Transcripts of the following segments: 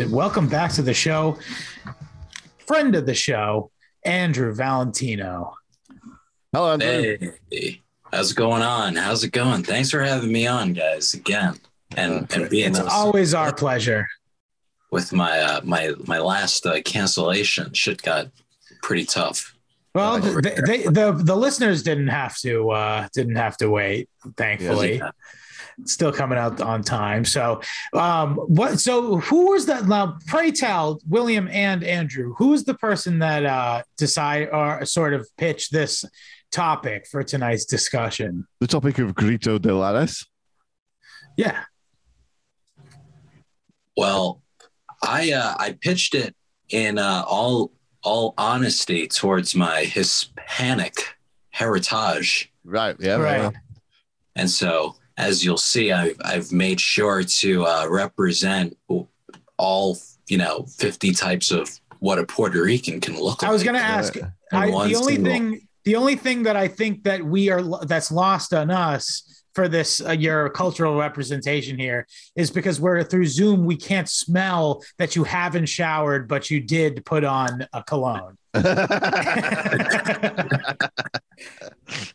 And welcome back to the show. Friend of the show, Andrew Valentino. Hello, Andrew. Hey, how's it going on? How's it going? Thanks for having me on, guys, again, and and being It's always our pleasure. with my uh, my my last uh, cancellation. Shit got pretty tough. Well, Uh, they, they, the the listeners didn't have to uh, didn't have to wait. Thankfully, Yeah. It's still coming out on time. So, um, what? So, who was that? Now, pray tell, William and Andrew, who was the person that uh, decide or sort of pitch this topic for tonight's discussion? The topic of Grito de Lares. Yeah, Well, I uh, I pitched it in uh, all all honesty towards my Hispanic heritage, Right. Yeah. right. well, and so as you'll see, I've I've made sure to uh, represent all you know fifty types of what a Puerto Rican can look like. I was going to ask. Yeah. I, the only single- thing, the only thing that I think that we are that's lost on us for this uh, your cultural representation here is because we're through Zoom. We can't smell that you haven't showered, but you did put on a cologne.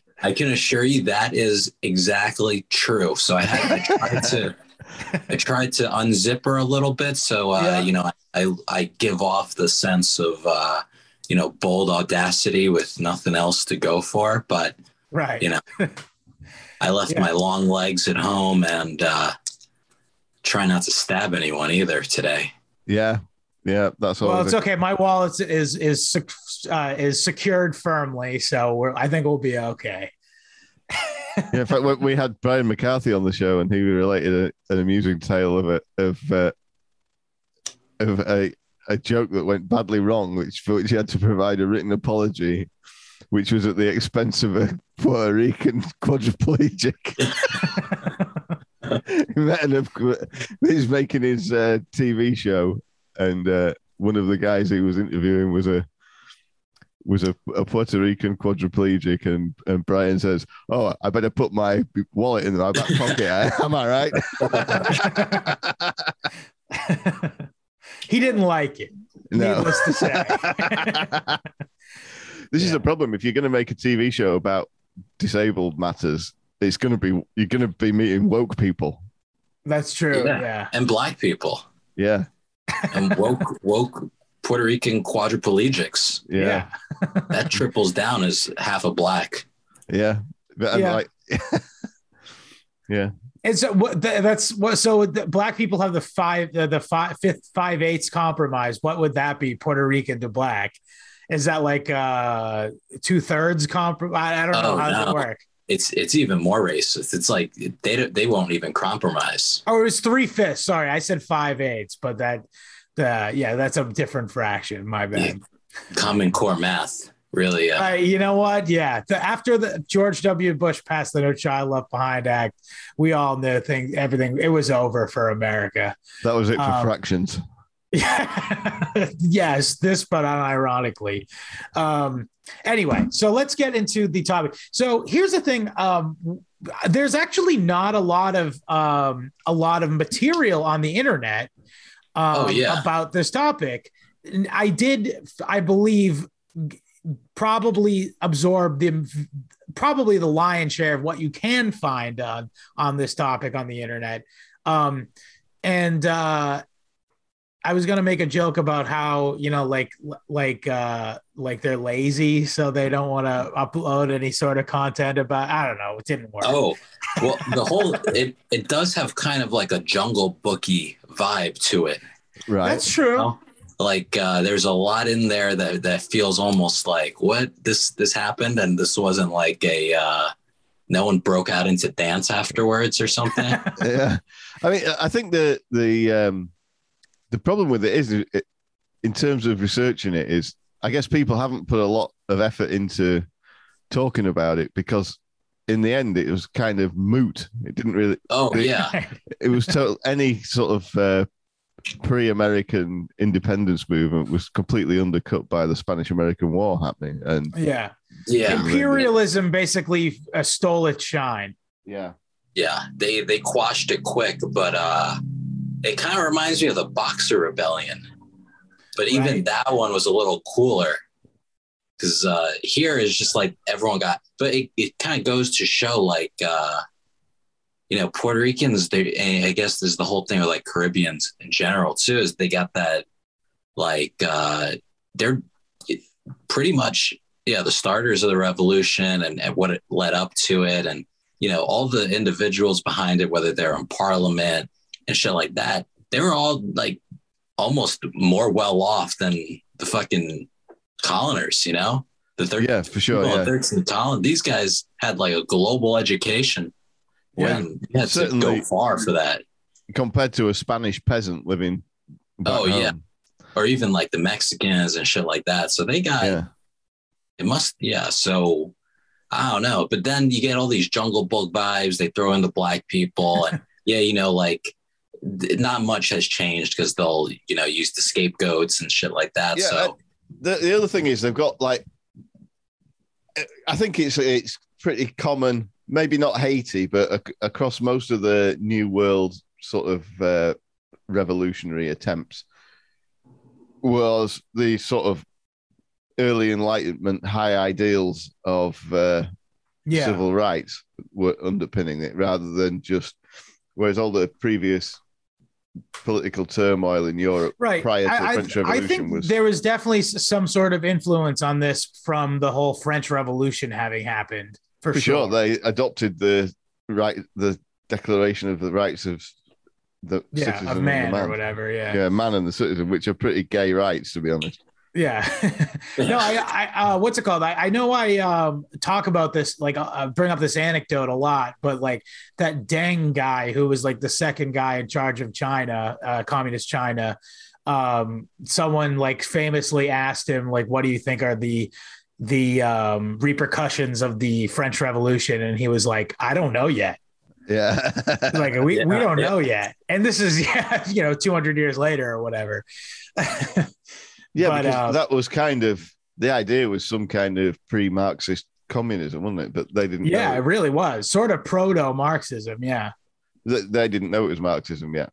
I can assure you that is exactly true. So I had I tried to I tried to unzip her a little bit. So uh, Yeah. you know, I I give off the sense of uh, you know, bold audacity with nothing else to go for. But right. You know, I left Yeah. my long legs at home and uh try not to stab anyone either today. yeah. Yeah. That's all. well, it's okay. My wallet is is sec- uh, is secured firmly, so I think we'll be okay. Yeah, in fact, we- had Brian McCarthy on the show, and he related a, an amusing tale of a of uh, of a a joke that went badly wrong, which for which he had to provide a written apology, which was at the expense of a Puerto Rican quadriplegic. he's making his uh, TV show, and uh, one of the guys he was interviewing was a was a, a Puerto Rican quadriplegic, and and Brian says, "Oh, I better put my wallet in my back pocket. Am I right?" he didn't like it. No. Needless to say. this is a problem. If you're going to make a TV show about disabled matters, it's going to be you're going to be meeting woke people. That's true. Yeah. yeah. And black people Yeah, and woke woke Puerto Rican quadriplegics. yeah, That triples down as half a black. yeah. But I'm Yeah. like, yeah, And so what th- that's what so the black people have the five the, the five fifth five eighths compromise. What would that be? Puerto Rican to black. Is that like uh two thirds compromise? I I don't know Oh, how does it work. It's it's even more racist. It's like they they won't even compromise. Oh, it was three fifths. Sorry, I said five eighths, but that uh, yeah, that's a different fraction. My bad. Common core math, really. Uh, Uh, you know what? Yeah. The, after the George W. Bush passed the No Child Left Behind Act, we all knew things, everything. It was over for America. that was it for Um, fractions. yes, this, but unironically. Um, anyway, so let's get into the topic. So here's the thing. Um, there's actually not a lot of um, a lot of material on the internet um, Oh, yeah. about this topic. I did, I believe, probably absorb the probably the lion's share of what you can find on on this topic on the internet. Um, and uh, I was gonna make a joke about how you know, like, like, uh, like they're lazy, so they don't want to upload any sort of content about. I don't know. It didn't work. oh, well, the whole it it does have kind of like a jungle booky vibe to it. Right. that's true. Oh. Like uh, there's a lot in there that that feels almost like what this this happened, and this wasn't like a uh, no one broke out into dance afterwards or something. yeah, I mean, I think the the um, the problem with it is, it, in terms of researching it, is I guess people haven't put a lot of effort into talking about it because in the end it was kind of moot. It didn't really. oh yeah, It was total. any sort of uh, pre-American independence movement was completely undercut by the Spanish-American War happening, and yeah. yeah. Imperialism basically uh, stole its shine. yeah, yeah, they they quashed it quick, but uh, it kind of reminds me of the Boxer Rebellion. But even Right. that one was a little cooler because uh, here is just like everyone got, but it, it kind of goes to show like, uh, you know, Puerto Ricans, they, I guess there's the whole thing with like Caribbeans in general too, is they got that like, uh, they're pretty much, yeah, the starters of the revolution and, and what it led up to it. And, you know, all the individuals behind it, whether they're in parliament and shit like that, they were all like almost more well off than the fucking coloners, you know? The third Yeah, for sure. Yeah. 13th colony, these guys had like a global education when you had to certainly. go far for that. Compared to a Spanish peasant living. Oh, yeah. home. Or even like the Mexicans and shit like that. So they got Yeah. it must yeah. So I don't know. But then you get all these jungle book vibes, they throw in the black people and yeah, you know, like not much has changed because they'll, you know, use the scapegoats and shit like that. Yeah, so the, the other thing is they've got like I think it's it's pretty common, maybe not Haiti, but ac- across most of the New World sort of uh, revolutionary attempts was the sort of early Enlightenment high ideals of uh, Yeah. civil rights were underpinning it, rather than just whereas all the previous political turmoil in Europe right. prior to the French I, Revolution I think was there was definitely some sort of influence on this from the whole French Revolution having happened. For, for sure. They adopted the right, the Declaration of the Rights of the yeah, citizen of and man, or whatever. Yeah. Yeah, man and the citizen, which are pretty gay rights, to be honest. Yeah. no, I, I, uh, what's it called? I, I know I um, talk about this, like, uh, bring up this anecdote a lot, but like that Deng guy who was like the second guy in charge of China, uh, communist China, um, someone like famously asked him, like, what do you think are the, the um, repercussions of the French Revolution? And he was like, I don't know yet. Yeah, Like, we, we don't yeah. know yet. And this is, yeah, you know, 200 years later or whatever. Yeah, But, because uh, that was kind of the idea was some kind of pre-Marxist communism, wasn't it? But they didn't. Yeah, it know really was sort of proto Marxism. Yeah. they, they didn't know it was Marxism yet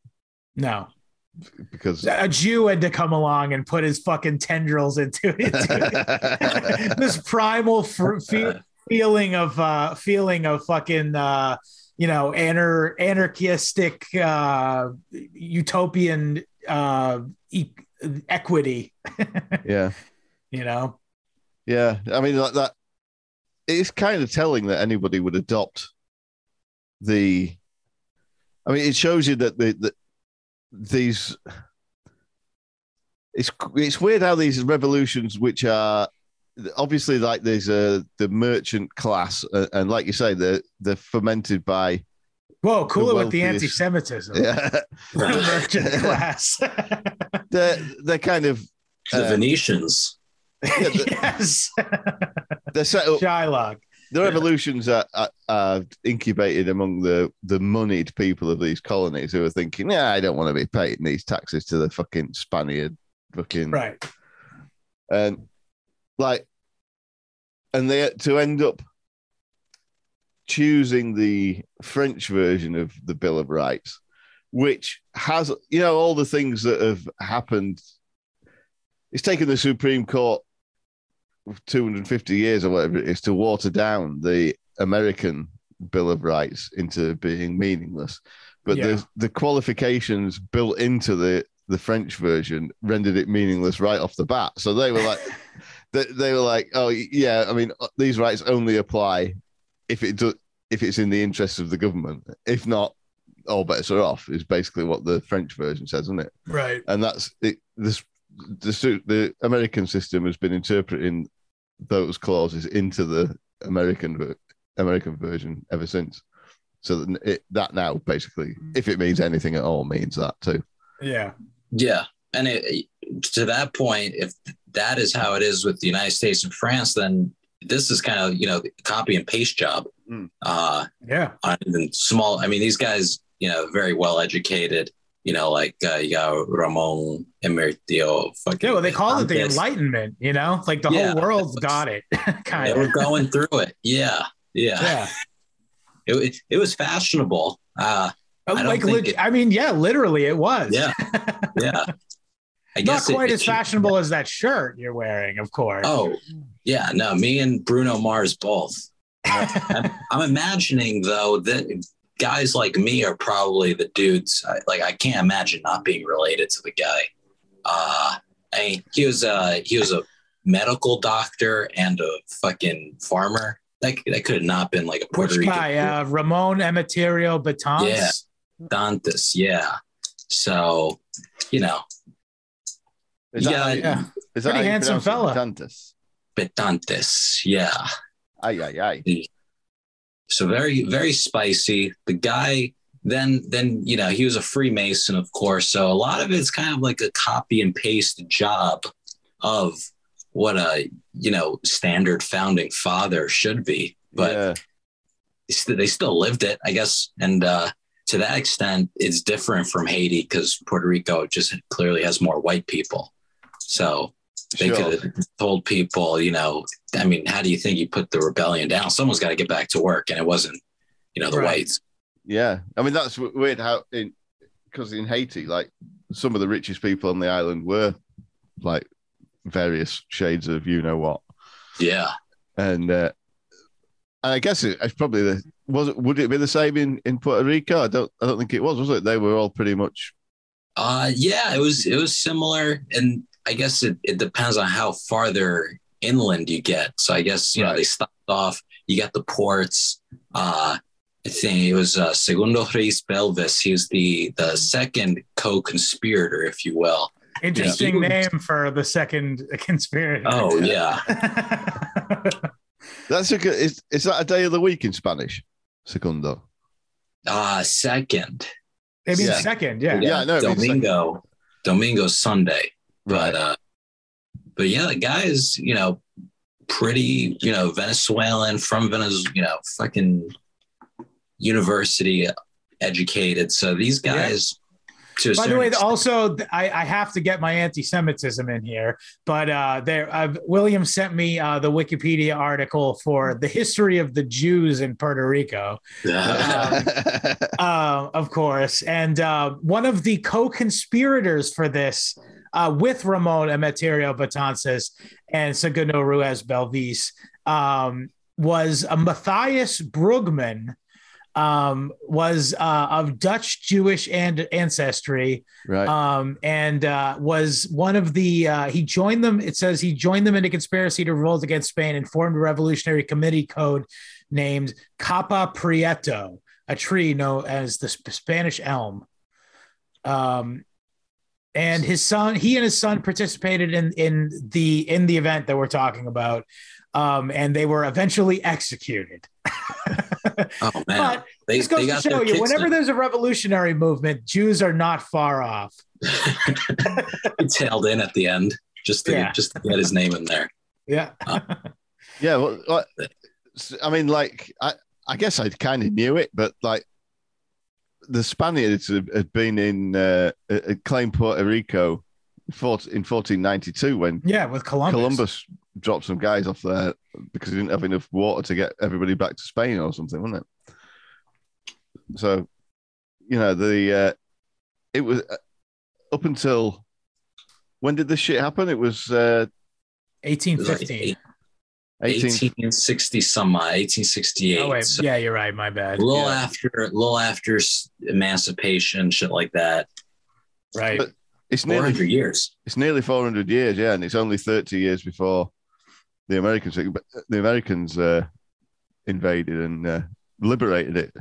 No, because. a Jew had to come along and put his fucking tendrils into it. this primal fr- fe- feeling of uh, feeling of fucking uh, you know anar- anarchistic uh, utopian uh, e- equity. yeah, You know. yeah. I mean, like that. It's kind of telling that anybody would adopt the. I mean, it shows you that the, the these. It's it's weird how these revolutions, which are obviously like there's a the merchant class, uh, and like you say, they're they're fermented by Whoa, cool it with the anti-Semitism. yeah, The merchant class. they're they're kind of the uh, Venetians. yeah, the- yes. they're set up Shylock. the revolutions are, are, are incubated among the the moneyed people of these colonies who are thinking, yeah, I don't want to be paying these taxes to the fucking Spaniard, fucking Right. and like, and they to end up choosing the French version of the Bill of Rights, which has you know all the things that have happened. It's taken the Supreme Court 250 years or whatever it is to water down the American Bill of Rights into being meaningless. But Yeah. the the qualifications built into the the French version rendered it meaningless right off the bat. So they were like, they, they were like, oh yeah, I mean these rights only apply if it do, if it's in the interests of the government. If not, all bets are off. Is basically what the French version says, isn't it? Right. and that's it. This the su- the American system has been interpreting those clauses into the American American version ever since. So that it, that now basically, if it means anything at all, means that too. Yeah. Yeah. And it, to that point, if that is how it is with the United States and France, then this is kind of, you know, copy and paste job. Mm. Uh, Yeah. on small, I mean, these guys, you know, very well educated, you know, like uh, you got Ramon Emeterio. Fucking Yeah. Well, they call it the Enlightenment, you know, like the Yeah. whole world's got it. kind They of. were going through it. Yeah. Yeah. Yeah. it, it, it was fashionable. Uh, I don't like, think leg- it- I mean, yeah, literally, it was. yeah, yeah. I Not guess it- quite it as should- fashionable as that shirt you're wearing, of course. Oh, yeah. No, me and Bruno Mars both. I'm, I'm imagining though that guys like me are probably the dudes. I, like I can't imagine not being related to the guy. Uh, I mean, he was a he was a medical doctor and a fucking farmer. That that could have not been like a Puerto Which Rican. guy? Uh, Ramon Emeterio Batons. Yeah. Dantes. yeah. So, you know, Is that, Yeah, how you- yeah. is that Pretty handsome pronounce it? fella. Betantas? Betantes, yeah. Aye, aye, aye. So very, very spicy. The guy then then you know, he was a Freemason, of course. So a lot of it's kind of like a copy and paste job of what a you know standard founding father should be. But yeah. they they still lived it, I guess. And uh, to that extent, it's different from Haiti because Puerto Rico just clearly has more white people. So they Sure. could have told people, you know, I mean, how do you think you put the rebellion down? Someone's got to get back to work, and it wasn't, you know, the Right. whites. Yeah, I mean that's weird how in because in Haiti, like some of the richest people on the island were like various shades of you know what, Yeah, and uh, and I guess it, it's probably the was it would it be the same in in Puerto Rico? I don't I don't think it was, was it? They were all pretty much uh, yeah, it was it was similar, and I guess it, it depends on how farther inland you get. So I guess you know they stopped off. You got the ports. Uh, I think it was uh, Segundo Ruiz Belvis. He was the the second co-conspirator, if you will. Interesting Yeah. name for the second conspiracy. Oh yeah, that's a good is is that a day of the week in Spanish? Segundo. uh, second. Maybe Yeah. second, yeah. Yeah, I know, it means Domingo, Domingo Sunday. Right. But uh, but yeah, the guy is you know pretty you know Venezuelan from Venezuela, you know fucking university educated. So these guys. A By the way, extent- also I, I have to get my anti-Semitism in here, but uh, there uh, William sent me uh, the Wikipedia article for the history of the Jews in Puerto Rico, uh, of course, and uh, one of the co-conspirators for this uh, with Ramon Emeterio Batances and Segundo Ruiz Belvis um, was a Matthias Brugman. Um, was uh, of Dutch Jewish and ancestry, right. um, and uh, was one of the uh, he joined them. It says he joined them in a conspiracy to revolt against Spain and formed a revolutionary committee code named Capa Prieto, a tree known as the Spanish elm. Um, and his son, he and his son participated in in the in the event that we're talking about, um, and they were eventually executed. oh man, but they, this goes they to show you, whenever in. there's a revolutionary movement, Jews are not far off. he tailed in at the end just to Yeah. just to get his name in there. Yeah. Yeah, well, like, s- I mean, like, I, I guess I kind of knew it, but like, the Spaniards had been in uh, claimed Puerto Rico in 1492 when yeah with Columbus. Columbus dropped some guys off there because he didn't have enough water to get everybody back to Spain or something, wasn't it? So, you know the uh, it was uh, up until when did this shit happen? It was uh, 1850. 1860 some odd, 1868. Oh wait, So yeah, you're right. My bad. a little Yeah. after, a little after emancipation, shit like that. Right. But- It's 400 nearly years. it's nearly 400 years, yeah, and it's only 30 years before the Americans the Americans uh, invaded and uh, liberated it.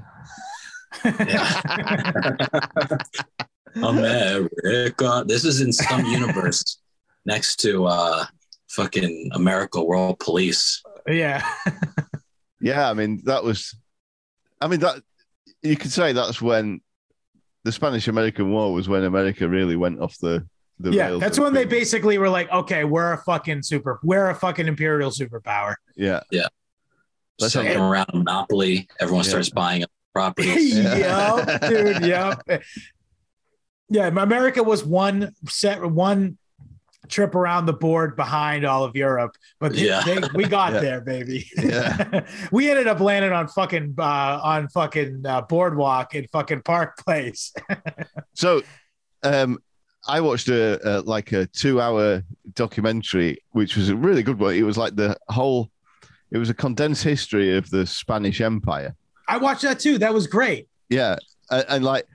America. This is in some universe next to uh fucking America World Police. yeah. Yeah, I mean that was, I mean that you could say that's when the Spanish American War was when America really went off the the yeah. rails That's of when they basically were like, okay, we're a fucking super, we're a fucking imperial superpower. yeah Yeah. Let's Second have- round Monopoly. Everyone Yeah. starts buying up properties. yep, dude. Yep. Yeah, America was one set, one trip around the board behind all of Europe, but they, Yeah. they, we got Yeah. there, baby. Yeah. we ended up landing on fucking uh, on fucking uh, boardwalk in fucking Park Place. So, um, I watched a, a like a two-hour documentary, which was a really good one. It was like the whole. It was a condensed history of the Spanish Empire. I watched that too. That was great. Yeah, and, and like,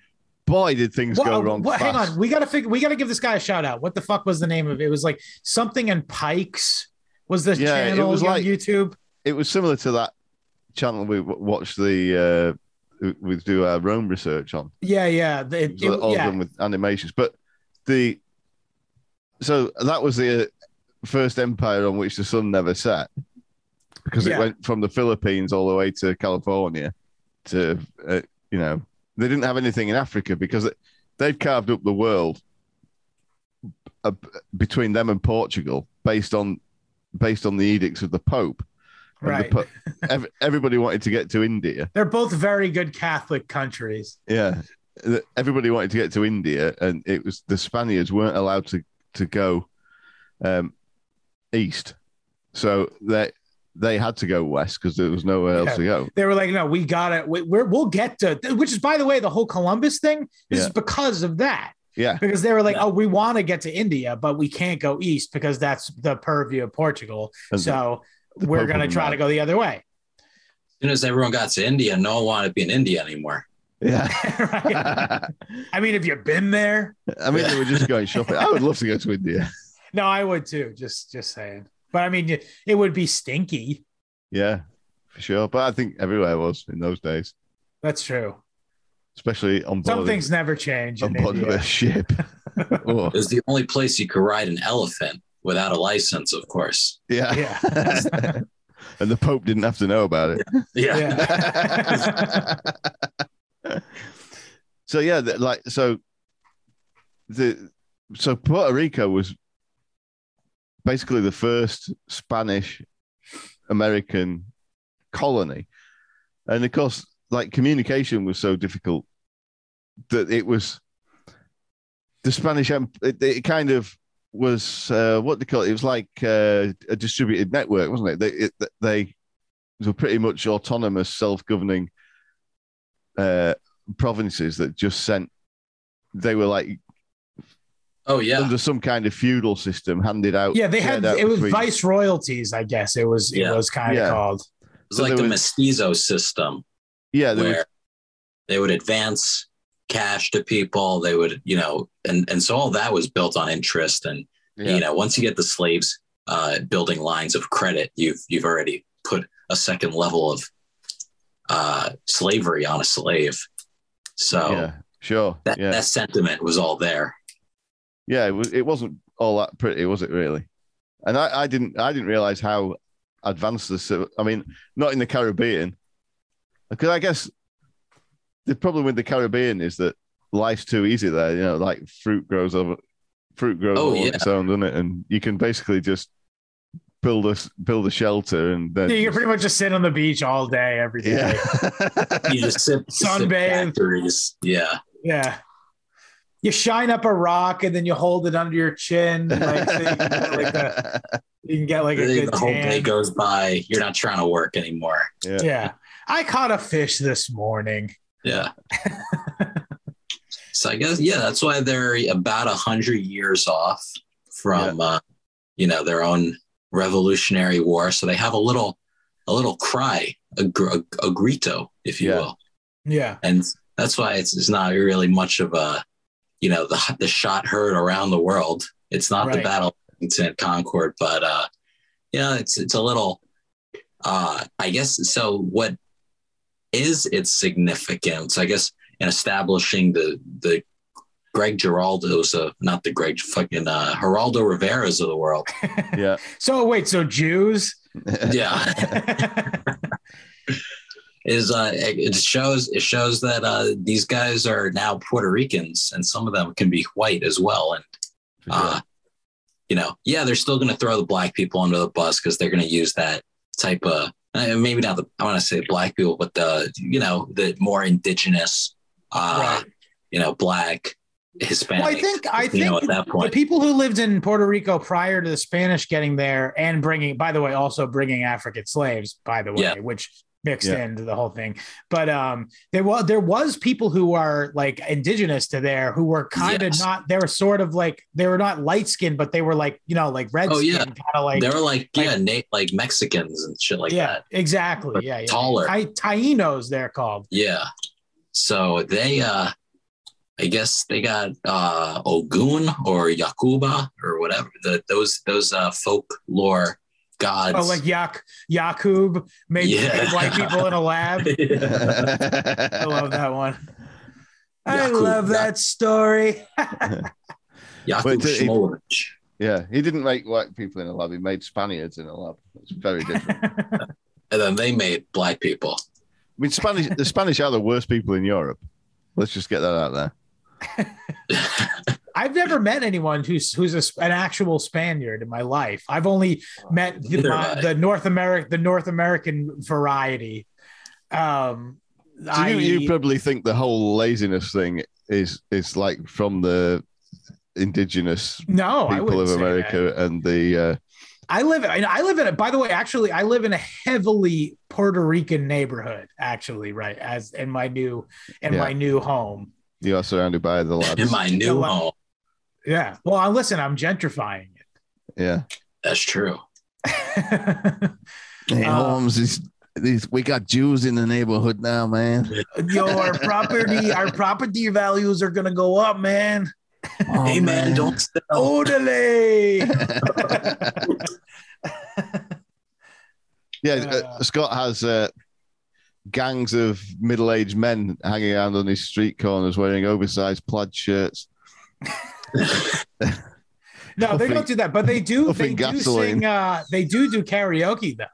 boy, did things What- go wrong. what- hang on, we gotta figure. We gotta give this guy a shout out. What the fuck was the name of it? It was like something and Pikes. Was the Yeah, it channel was on like- YouTube? It was similar to that channel we watched the. Uh, we do our Rome research on. Yeah, yeah, It it- it- all yeah. done with animations, but the. So that was the first empire on which the sun never set, because Yeah. it went from the Philippines all the way to California, to uh, you know they didn't have anything in Africa because they'd carved up the world uh, between them and Portugal based on based on the edicts of the Pope. And the Right. Ev- everybody wanted to get to India. They're both very good Catholic countries. Yeah, everybody wanted to get to India, and it was the Spaniards weren't allowed to to go um, east, so they they had to go west because there was nowhere else Yeah. to go. They were like, "No, we got it. We, we're we'll get to." Which is, by the way, the whole Columbus thing is Yeah. because of that. Yeah, Because they were like, Yeah. "Oh, we want to get to India, but we can't go east because that's the purview of Portugal. And so the we're going to try to go the other way." As soon as everyone got to India, no one wanted to be in India anymore. yeah. Right? I mean, have you been there? I mean, they were just going shopping. I would love to go to India. No, I would too. Just just saying. But I mean, it would be stinky. Yeah, for sure. But I think everywhere was in those days, That's true. especially on board, Some things never change on in board of a ship. oh, It was the only place you could ride an elephant without a license, of course. yeah. Yeah. and the Pope didn't have to know about it. Yeah. so yeah, th- like so the so Puerto Rico was basically the first Spanish American colony. And of course, like communication was so difficult that it was the Spanish it, it kind of was uh, what they call it. It was like uh, a distributed network, wasn't it? They it, they were pretty much autonomous, self-governing uh, provinces that just sent. They were like Oh yeah. under some kind of feudal system handed out. yeah, they had it was between- vice royalties, I guess. It was Yeah. it was kind of Yeah. called. It was So like the was- mestizo system Yeah, where was, they would advance cash to people. They would, you know, and and so all that was built on interest. And yeah, you know, once you get the slaves uh, building lines of credit, you've you've already put a second level of uh, slavery on a slave. So yeah, sure, that yeah, that sentiment was all there. Yeah. It was. It wasn't all that pretty, was it? Really? And I, I didn't, I didn't realize how advanced the. civ- I mean, not in the Caribbean, because I guess the problem with the Caribbean is that life's too easy there. You know, like fruit grows over, fruit grows Oh, all on yeah. its own, doesn't it? And you can basically just build a build a shelter and then Yeah, you can pretty much just sit on the beach all day, every day. yeah. You just sit Sunbathe. Yeah. Yeah. You shine up a rock and then you hold it under your chin, like, so you, can get like a, you can get like a the good whole day goes by. You're not trying to work anymore. yeah. Yeah, I caught a fish this morning. Yeah. so I guess yeah, that's why they're about a hundred years off from uh, you know their own Revolutionary War. So they have a little a little cry, a, gr- a, a grito, if you Yeah. will, Yeah, and that's why it's, it's not really much of a you know the the shot heard around the world. It's not the Battle of Lexington at Concord, but uh, you know it's it's a little. Uh, I guess so. What is its significance? I guess in establishing the the Greg Giraldo's, uh, not the Greg fucking uh, Geraldo Rivera's of the world. yeah. So wait, so Jews? Yeah, is uh, it shows it shows that uh, these guys are now Puerto Ricans, and some of them can be white as well. And sure. uh, you know, yeah, they're still going to throw the black people under the bus because they're going to use that type of uh, maybe not the I want to say black people, but the you know the more indigenous, uh, Right. you know, black Hispanic. Well, I think I you think know, at that the people who lived in Puerto Rico prior to the Spanish getting there and bringing, by the way, also bringing African slaves, by the way, Yeah. which mixed Yeah. into the whole thing. But um, there was there was people who are like indigenous to there who were kind of Yes. not. They were sort of like they were not light skinned, but they were like you know like red Oh, skin, yeah. kind of like. they were like, like- yeah, Nate, like Mexicans and shit like yeah, that. exactly. But Yeah, yeah. taller. Tai- Tainos, they're called. Yeah. So they uh I guess they got uh Ogun or Yakuba or whatever. The those those uh folklore gods. Oh, like Yak Yakub made, Yeah. made white people in a lab. I love that one. I Yakub, love Yak- that story. Yakub Wait, did he- Shmulevich. yeah, he didn't make white people in a lab. He made Spaniards in a lab. It's very different. And then they made black people. I mean, Spanish. The Spanish are the worst people in Europe. Let's just get that out there. I've never met anyone who's who's a, an actual Spaniard in my life. I've only met the, Neither my- the North American the North American variety. Um, So I, you, you probably think the whole laziness thing is is like from the indigenous no, people wouldn't of. America and the uh, I live in I live in a by the way, actually I live in a heavily Puerto Rican neighborhood, actually, right? As in my new in Yeah. my new home. you are surrounded by the lads. In my new Hello. home. Yeah. Well, I listen, I'm gentrifying it. yeah. That's true. it. Hey, Uh, Holmes, these, these, we got Jews in the neighborhood now, man. Yo, our property, our property values are gonna go up, man. Oh, hey man, don't sell. Odele. yeah, Uh, uh, Scott has uh, gangs of middle-aged men hanging around on his street corners wearing oversized plaid shirts. No, they don't do that, but they do. They do sing. Uh, they do do karaoke though.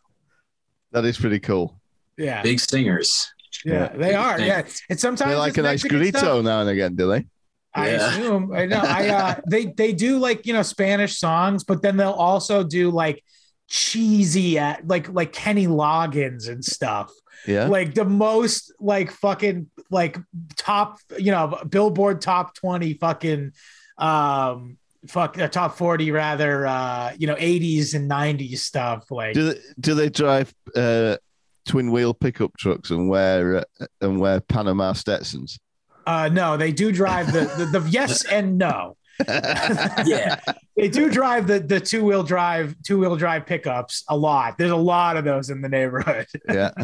That is pretty cool. Yeah, Big singers. yeah, yeah. they are. Yeah, and sometimes They like a nice grito stuff. now and again, do they? I Yeah. assume. I know. I uh, they they do like you know Spanish songs, but then they'll also do like cheesy at like like Kenny Loggins and stuff. Yeah. Like the most like fucking like top you know Billboard top twenty fucking um fuck uh, top forty rather uh you know eighties and nineties stuff like Do they, do they drive uh, twin wheel pickup trucks and wear uh, and wear Panama Stetsons? uh no they do drive the the, the yes and no Yeah. they do drive the the two wheel drive two wheel drive pickups a lot. There's a lot of those in the neighborhood. yeah.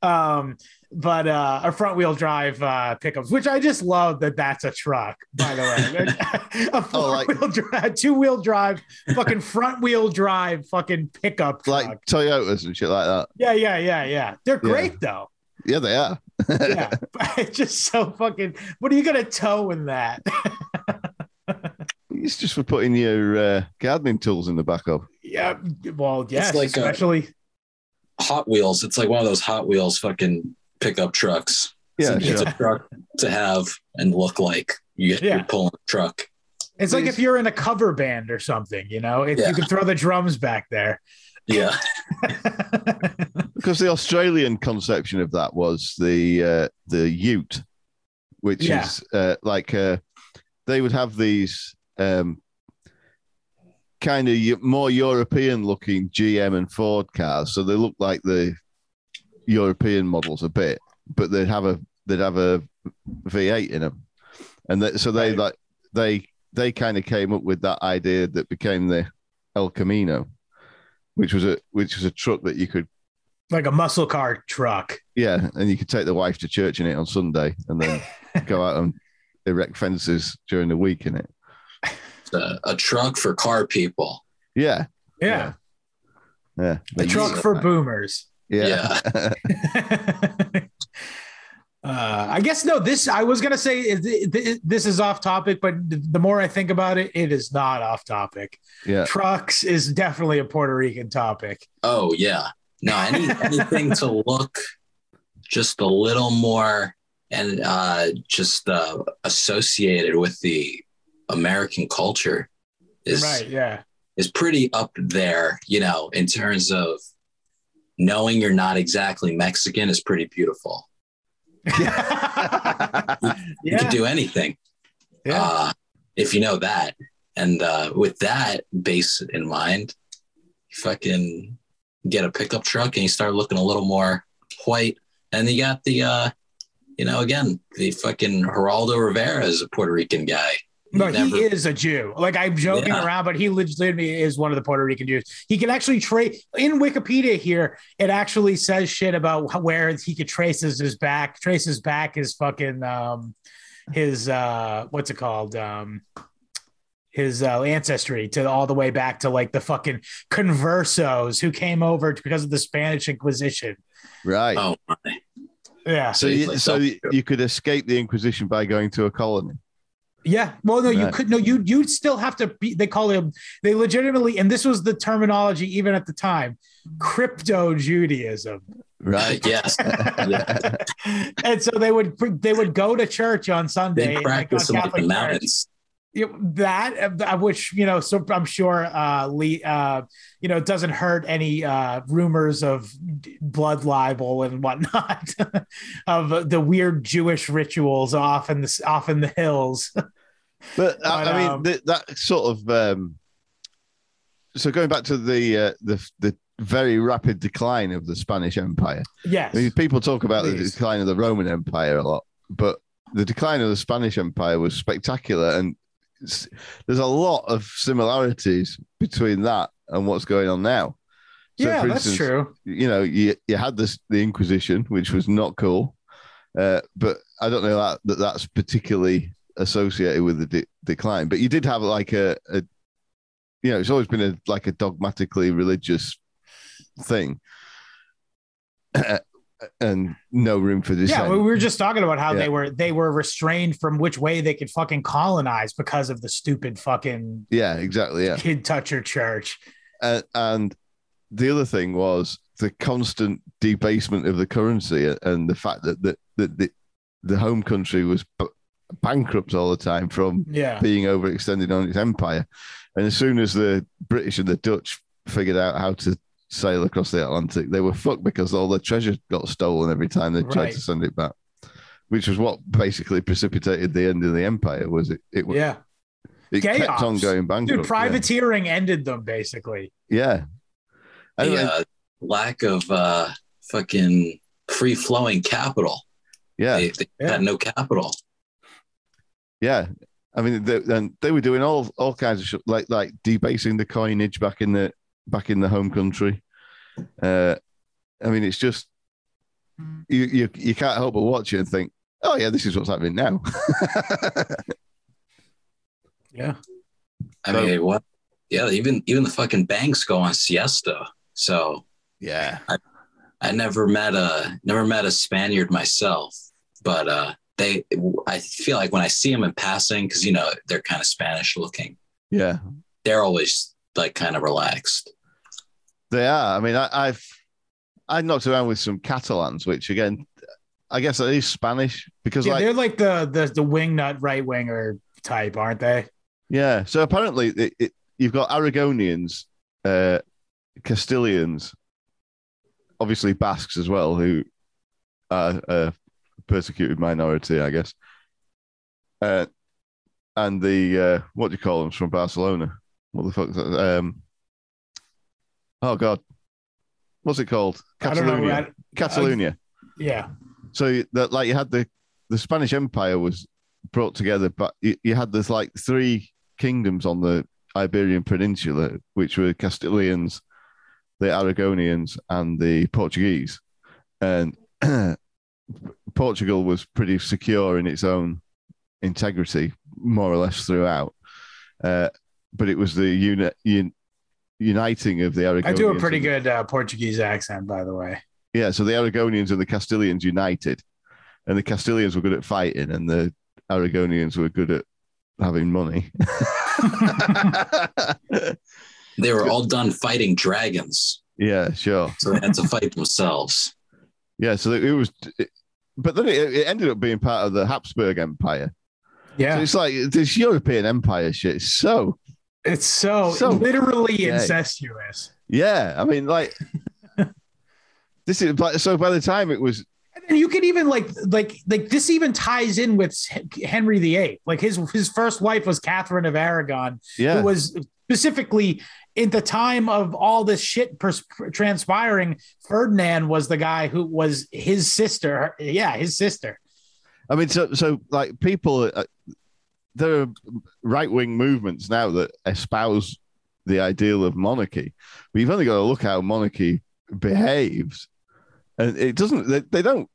Um, but uh, a front wheel drive uh, pickups, which I just love that that's a truck. By the way, a Oh, four like- wheel drive, two wheel drive, fucking front wheel drive, fucking pickup truck. Like Toyotas and shit like that. yeah, yeah, yeah, yeah. They're Yeah. great though. Yeah, they are. Yeah, but it's just so fucking. What are you gonna tow in that? It's just for putting your uh, gardening tools in the back of. yeah, well, yes, like a- especially. Hot Wheels. It's like one of those Hot Wheels fucking pickup trucks. Yeah, it's, sure. it's a truck to have and look like you, Yeah. you're pulling a truck. It's like if you're in a cover band or something, you know, if Yeah. you can throw the drums back there. Yeah. Because the Australian conception of that was the uh, the Ute, which Yeah. is uh, like uh, they would have these um, kind of more European looking GM and Ford cars, so they look like the European models a bit, but they'd have a they'd have a V8 in them, and that, so they Right. like they they kind of came up with that idea that became the El Camino, which was a which was a truck that you could like a muscle car truck. yeah, and you could take the wife to church in it on Sunday, and then go out and erect fences during the week in it. A, a truck for car people. Yeah, Yeah. yeah, A truck for boomers. Yeah. Uh, I guess no. This I was gonna say this is off topic, but the more I think about it, it is not off topic. yeah. Trucks is definitely a Puerto Rican topic. Oh yeah. No, any anything to look just a little more and uh just uh associated with the American culture is right? Yeah. is pretty up there, you know, in terms of knowing you're not exactly Mexican is pretty beautiful. You yeah. can do anything. Yeah. Uh, if you know that, and uh, with that base in mind, you fucking get a pickup truck and you start looking a little more white. And you got the, uh, you know, again, the fucking Geraldo Rivera is a Puerto Rican guy. No, Never- he is a Jew. Like I'm joking Yeah. around, but he legitimately is one of the Puerto Rican Jews. He can actually trace in Wikipedia here. It actually says shit about where he could traces his back, traces back his fucking um his uh what's it called um his uh, ancestry to all the way back to like the fucking conversos who came over because of the Spanish Inquisition. Right. Oh, my. Yeah. so you, so you, you could escape the Inquisition by going to a colony. Yeah. Well, no, you Right. could no, you you still have to be they call him they legitimately, and this was the terminology even at the time, crypto Judaism. Right. yes. and so they would they would go to church on Sunday. They practice on in the mountains. Know, that uh, which you know so i'm sure uh lee uh you know it doesn't hurt any uh rumors of blood libel and whatnot of the weird jewish rituals off in the off in the hills But, I, But, I mean, um, th- that sort of. Um, so going back to the uh, the the very rapid decline of the Spanish Empire. yes I mean, people talk about the decline of the Roman Empire a lot, but the decline of the Spanish Empire was spectacular, and there's a lot of similarities between that and what's going on now. So, yeah for that's true You know, you you had this the Inquisition, which was not cool, uh, but I don't know that, that that's particularly associated with the de- decline. But you did have like a, a, you know, it's always been a like a dogmatically religious thing. and no room for this. yeah we were just talking about how Yeah. they were they were restrained from which way they could fucking colonize because of the stupid fucking yeah, exactly. Yeah. kid toucher church and, and the other thing was the constant debasement of the currency and the fact that the, that the, the home country was b- bankrupt all the time from yeah being overextended on its empire. And as soon as the British and the Dutch figured out how to sail across the Atlantic, they were fucked because all their treasure got stolen every time they tried Right. to send it back. Which was what basically precipitated the end of the empire. Was it? It, was. yeah it kept Chaos. on going bankrupt. dude privateering ended them basically Yeah. yeah. The uh, lack of uh, fucking free flowing capital. yeah. They, they Yeah. had no capital. Yeah, I mean, they, and they were doing all all kinds of shit, like like debasing the coinage back in the back in the home country. Uh, I mean, it's just you you you can't help but watch it and think, oh yeah, this is what's happening now. yeah I So- mean, what? Yeah, even even the fucking banks go on siesta. So yeah, I never met a never met a Spaniard myself, but uh, they I feel like when I see them in passing, because you know they're kind of Spanish looking, yeah, they're always like kind of relaxed. They are. I mean, I, I've I knocked around with some Catalans, which again, I guess it is Spanish because yeah like they're like the the the wingnut right winger type aren't they Yeah. So apparently, it, it, you've got Aragonians, uh, Castilians, obviously Basques as well, who are a persecuted minority, I guess. Uh, and the uh, what do you call them from Barcelona? What the fuck? Is that? Um, oh God, what's it called? I. Catalonia. I- Catalonia. yeah So that like you had the the Spanish Empire was brought together, but you, you had this like three kingdoms on the Iberian Peninsula, which were Castilians, the Aragonians, and the Portuguese. And Portugal was pretty secure in its own integrity, more or less throughout. Uh, but it was the uni- un- uniting of the Aragonians. i do a pretty good uh, portuguese accent by the way yeah, so the Aragonians and the Castilians united, and the Castilians were good at fighting, and the Aragonians were good at having money. They were all done fighting dragons, yeah, sure. so they had to fight themselves. Yeah, so it was, but then it, it ended up being part of the Habsburg Empire. Yeah, so it's like this European Empire shit. is so it's so, So literally gay. incestuous yeah. I mean, like this is so by the time it was And you could even like like like this even ties in with Henry VIII. Like his his first wife was Catherine of Aragon, Yeah. who was specifically in the time of all this shit pers- transpiring. Ferdinand was the guy who was his sister. Yeah, his sister. I mean, so so like people, uh, there are right wing movements now that espouse the ideal of monarchy, but you've only got to look how monarchy behaves, and it doesn't. They, they don't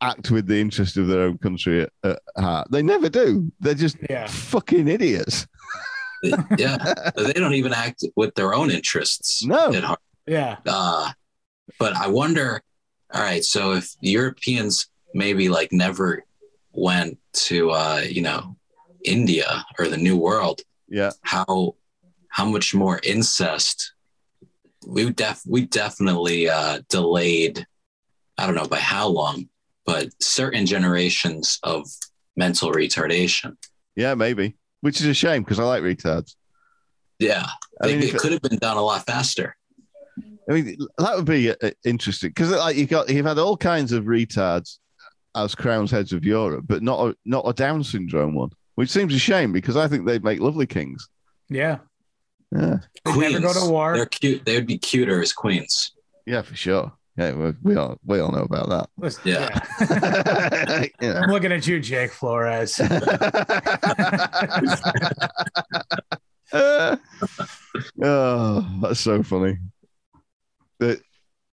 act with the interest of their own country at, at heart. They never do. They're just Yeah. fucking idiots. yeah, they don't even act with their own interests. No. at heart. Yeah. Uh, but I wonder. All right, so if Europeans maybe like never went to uh, you know India or the New World, Yeah, how how much more incest we def we definitely uh, delayed. I don't know by how long, but certain generations of mental retardation. yeah, maybe. Which is a shame because I like retards. Yeah, I mean, it, it could have been done a lot faster. I mean, that would be uh, interesting because like you got you've had all kinds of retards as crown's heads of Europe, but not a, not a Down syndrome one, which seems a shame because I think they'd make lovely kings. Yeah. Yeah, They'd never go to war. They're cute. They would be cuter as queens. yeah, for sure. Yeah, we, we all we all know about that. Listen, Yeah. You know. I'm looking at you, Jake Flores. oh, that's so funny. That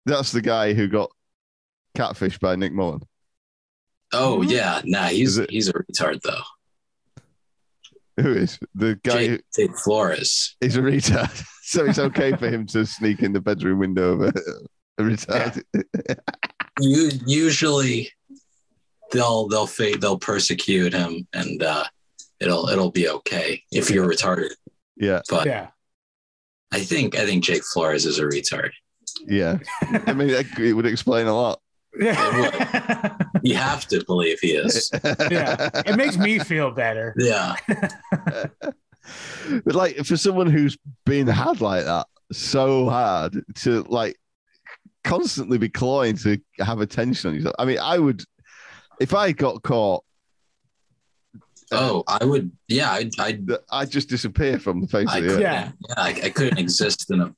that's the guy who got catfished by Nick Mullen. Oh Mhm. yeah, nah, he's it- he's a retard though. Who is the guy? Jake, Jake Flores. he's a retard, so it's okay for him to sneak in the bedroom window of a, a retard. You usually they'll they'll fade they'll persecute him and uh it'll it'll be okay if you're retarded. Yeah, But yeah. I think I think Jake Flores is a retard. yeah. I mean, that, it would explain a lot. Yeah. You have to believe he is. Yeah. it makes me feel better. Yeah. but like for someone who's been had like that so hard to like constantly be clawing to have attention on yourself. I mean, I would if I got caught, Oh, I would yeah, I I I'd just disappear from the face I of the couldn't earth. Yeah. yeah, I, I couldn't exist in a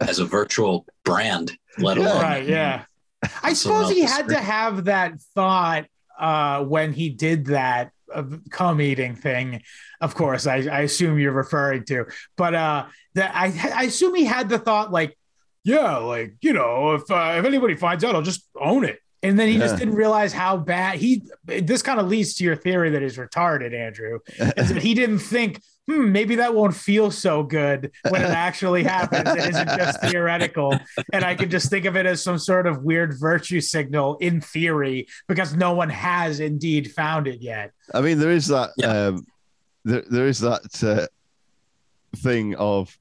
as a virtual brand, let Yeah. alone Right. Yeah. I suppose he had to have that thought uh, when he did that uh, cum eating thing. Of course, I, I assume you're referring to, but uh, that I, I assume he had the thought like, yeah, like you know, if uh, if anybody finds out, I'll just own it. And then he Yeah. just didn't realize how bad he. This kind of leads to your theory that he's retarded, Andrew. Is that he didn't think, hmm, maybe that won't feel so good when it actually happens. It isn't just theoretical and I can just think of it as some sort of weird virtue signal in theory because no one has indeed found it yet. I mean, there is that. Yeah. Um, there, there is that uh, thing of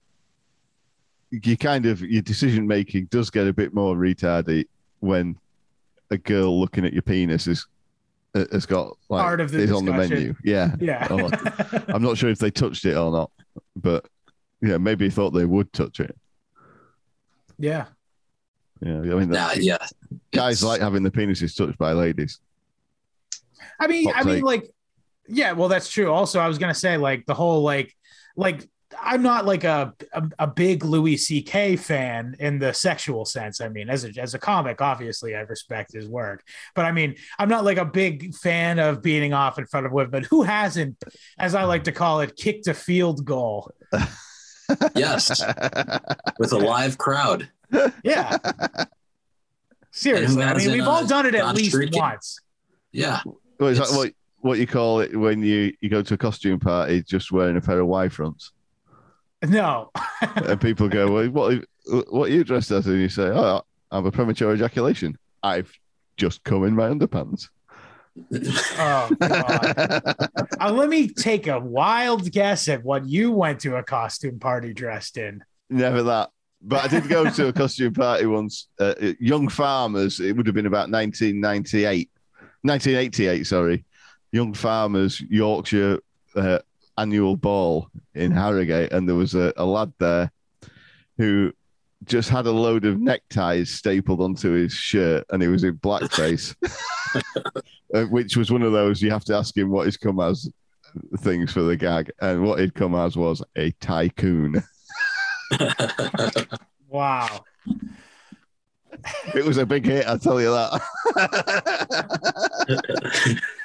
you kind of your decision making does get a bit more retardy when a girl looking at your penis is Uh, has got like Part of the is on the menu. Yeah, Yeah. Oh, I'm not sure if they touched it or not, but yeah, maybe thought they would touch it. yeah. Yeah, I mean, Nah, yeah. guys It's- like having the penises touched by ladies. I mean, Hot I mean, like, yeah, well, that's true. Also, I was gonna say, like, the whole like like I'm not like a, a a big Louis C.K. fan in the sexual sense. I mean, as a as a comic, obviously, I respect his work, but I mean, I'm not like a big fan of beating off in front of women. But who hasn't, as I like to call it, kicked a field goal? Yes, with a live crowd. Yeah. Seriously, I mean, we've all uh, done it at least Shuriken? once. Yeah. Well, is that what what you call it when you you go to a costume party just wearing a pair of Y fronts, No, and people go, "Well, what what are you dressed as?" And you say, "Oh, I'm a premature ejaculation. I've just come in my underpants." oh god. Uh, let me take a wild guess at what you went to a costume party dressed in. Never that. But I did go to a costume party once. Uh, Young Farmers. It would have been about 1998, 1988. Sorry, Young Farmers Yorkshire uh, annual ball in Harrogate, and there was a, a lad there who just had a load of neckties stapled onto his shirt, and he was in blackface, uh, which was one of those you have to ask him what he's come as things for the gag, and what he'd come as was a tycoon. Wow. It was a big hit, I tell you that.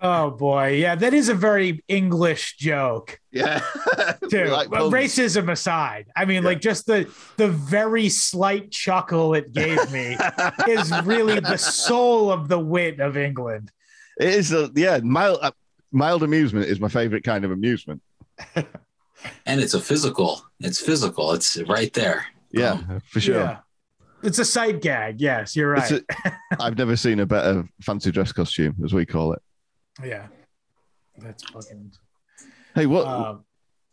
Oh boy. Yeah, that is a very English joke. yeah, too. Like racism aside, I mean, Yeah. like just the the very slight chuckle it gave me is really the soul of the wit of England. It is, a, yeah, mild, uh, mild amusement is my favorite kind of amusement. and it's a physical. It's physical. It's right there. Yeah, for sure. Yeah. It's a sight gag. Yes, you're It's right. a- I've never seen a better fancy dress costume, as we call it. Yeah. That's fucking. Hey, what Um,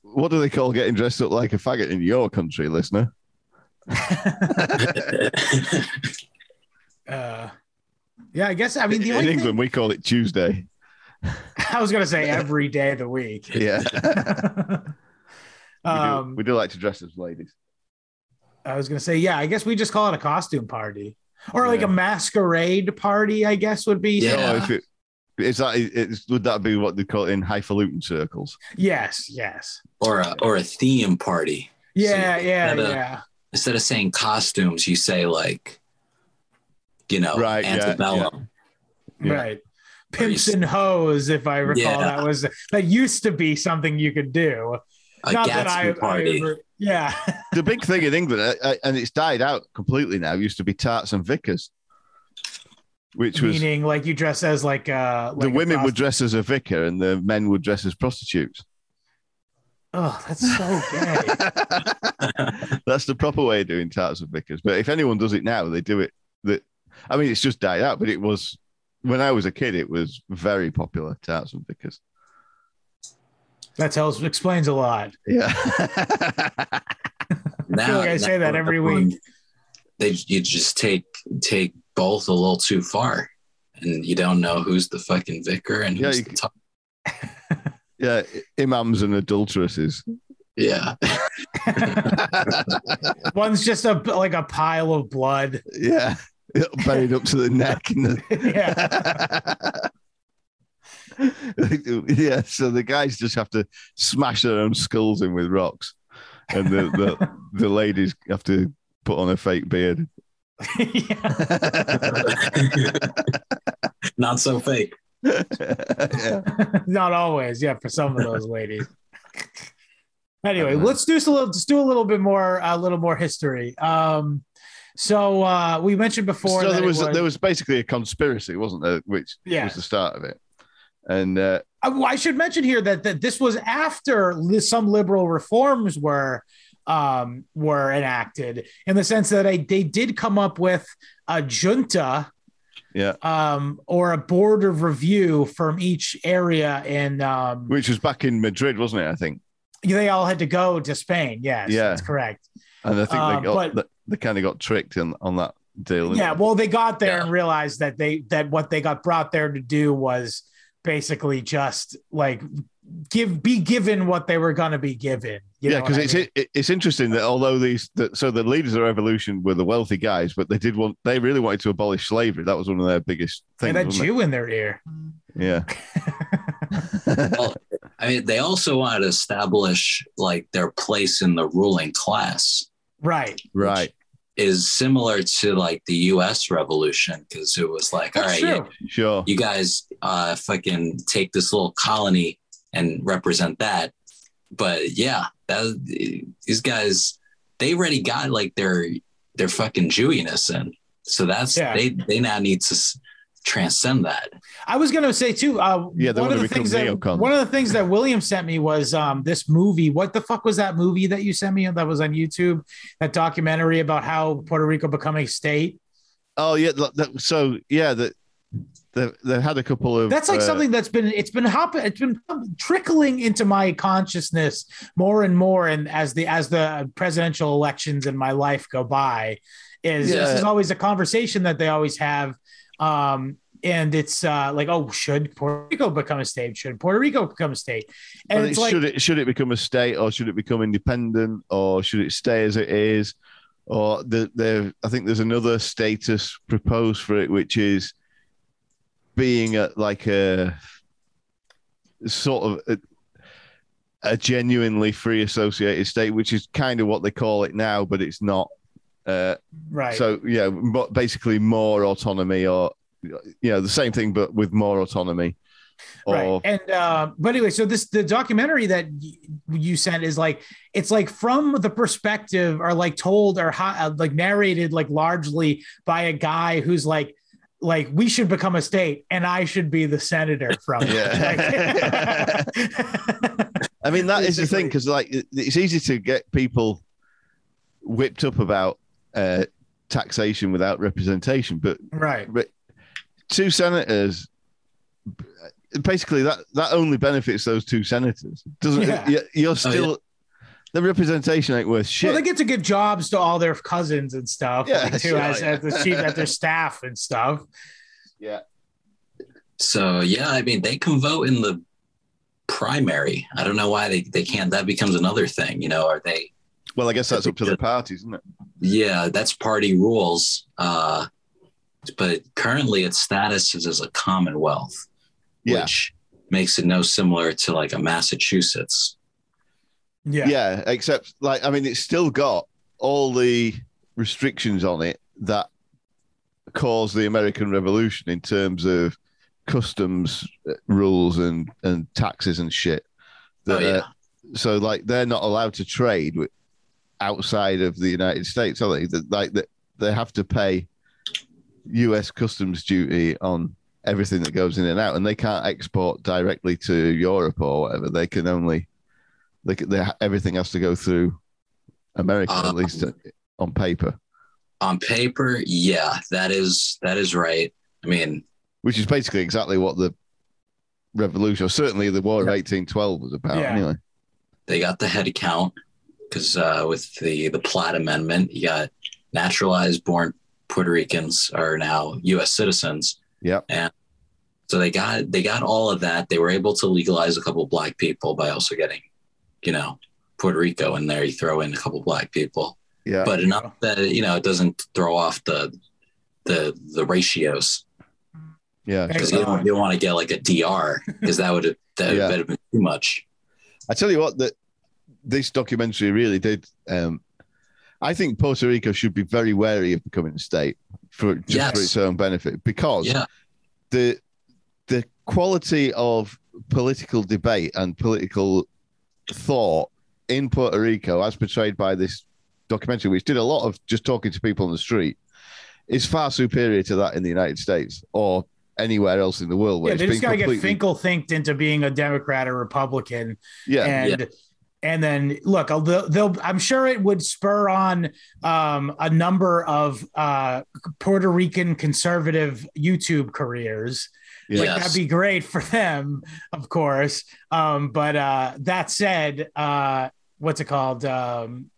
what do they call getting dressed up like a faggot in your country, listener? uh, yeah, I guess. I mean, the in only England, we call it Tuesday. I was gonna say every day of the week. Yeah, we, um, do, we do like to dress as ladies. I was gonna say, yeah, I guess we just call it a costume party or like Yeah. a masquerade party. I guess would be. Yeah. Oh, if it, is that would that be what they call it in highfalutin circles? Yes. Yes. or a or a theme party. Yeah. So yeah. instead of- Yeah. Instead of saying costumes, you say like, you know, Right, yeah, antebellum. Yeah. Right. Pimps and hoes, if I recall, Yeah. that was that used to be something you could do. A Not Gatsby that I, I party. ever- yeah. The big thing in England, uh, uh, and it's died out completely now, used to be tarts and vicars, which was Meaning, like you dress as like uh, the like a women would dress as a vicar and the men would dress as prostitutes. Oh, that's so gay. That's the proper way of doing tarts and vicars. But if anyone does it now, they do it. That I mean, it's just died out. But it was when I was a kid, it was very popular tarts and vicars. that tells explains a lot. Yeah, now, like I say that every everyone- week. They you just take take both a little too far, and you don't know who's the fucking vicar and Yeah, who's you the top. yeah. Imams and adulteresses. Yeah, One's just a like a pile of blood. yeah, buried up to the neck. In the... yeah, so the guys just have to smash their own skulls in with rocks, and the the, the ladies have to put on a fake beard. Yeah. not so fake. yeah. Not always, yeah, for some of those ladies. Anyway, Uh-huh. let's do a little, let's do a little bit more, a little more history. Um, so uh, we mentioned before So there it was, there was basically a conspiracy, wasn't there? Which Yeah. was the start of it, and uh, I, I should mention here that, that this was after li- some liberal reforms were um, were enacted, in the sense that I, they did come up with a junta, Yeah. um, or a board of review from each area, and um, which was back in Madrid, wasn't it? I think, they all had to go to Spain. Yes, Yeah. that's correct. and I think Um, they got but- they, they kind of got tricked in, on that deal. Yeah, they? well, they got there Yeah. and realized that they that what they got brought there to do was basically just like give be given what they were going to be given. You yeah, because what I it's mean? it, it's interesting that although these that so the leaders of the revolution were the wealthy guys, but they did want they really wanted to abolish slavery. That was one of their biggest They things. had that wasn't Jew in their ear. Yeah, Well, I mean, they also wanted to establish like their place in the ruling class right. right. is similar to like the U.S. Revolution because it was like, all That's right, you, Sure. you guys uh, fucking take this little colony and represent that. But yeah, that these guys they already got like their their fucking Jewiness in, so that's Yeah. they they now need to transcend that. I was going to say too. Uh, Yeah, they one of wanna the things that become neocons. one of the things that William sent me was um, this movie. What the fuck was that movie that you sent me that was on YouTube? That documentary about how Puerto Rico become a state. Oh yeah. that- that- so yeah, that they they had a couple of That's like uh, something that's been it's been hopping it's been trickling into my consciousness more and more and as the as the presidential elections in my life go by is Yeah. this is always a conversation that they always have um and it's uh like oh should Puerto Rico become a state? Should Puerto Rico become a state? And Well, it's like should it should it become a state or should it become independent or should it stay as it is? Or the, the I think there's another status proposed for it, which is being a, like a sort of a, a genuinely free associated state, which is kind of what they call it now, but it's not. Uh, Right. so yeah, but basically more autonomy, or you know, the same thing but with more autonomy. Or right and uh but anyway so this the documentary that y- you sent is like it's like from the perspective or like told or how, like narrated like largely by a guy who's like like we should become a state and i should be the senator from it. Yeah. Like- I mean, that is the thing because like it's easy to get people whipped up about uh, taxation without representation, but right but two senators basically that that only benefits those two senators. Doesn't Yeah. you- you're still the representation ain't worth shit. well they get to give jobs to all their cousins and stuff Yeah, like, too sure, as, yeah. as the chief at their staff and stuff yeah, So yeah, I mean they can vote in the primary. I don't know why they, they can't. That becomes another thing, you know. Are they? well, I guess that's up to the parties, isn't it? Yeah, that's party rules. Uh, but currently, its status is as a commonwealth, Yeah, which makes it no similar to like a Massachusetts. Yeah yeah. Except like I mean, it's still got all the restrictions on it that caused the American Revolution in terms of customs uh, rules and and taxes and shit. Oh yeah, uh, so like they're not allowed to trade with outside of the United States, are they? That like that they have to pay U.S. customs duty on everything that goes in and out, and they can't export directly to Europe or whatever. They can only they, they everything has to go through America at Um, least uh, on paper, on paper, yeah, that is that is right. I mean, which is basically exactly what the revolution, or certainly the War of eighteen twelve, was about. Yeah. Anyway, they got the head count because uh, with the the Platt Amendment, you got naturalized born Puerto Ricans are now U.S. citizens. yeah, and So they got they got all of that. They were able to legalize a couple of black people by also getting, you know, Puerto Rico in there. You throw in a couple black people, yeah, but enough that you know it doesn't throw off the the the ratios yeah. because you don't, you don't want to get like a DR because that would have that would Yeah. have been too much. I tell you what, that this documentary really did. Um, I think Puerto Rico should be very wary of becoming a state for just Yes. for its own benefit because Yeah, the the quality of political debate and political thought in Puerto Rico, as portrayed by this documentary, which did a lot of just talking to people on the street, is far superior to that in the United States or anywhere else in the world. Where yeah it's they just been gotta get finkel thinked into being a democrat or republican. Yeah, and and then look they'll, they'll i'm sure it would spur on um, a number of uh, puerto rican conservative youtube careers Yeah. like that'd be great for them of course. Um, but uh, that said uh, what's it called? Um,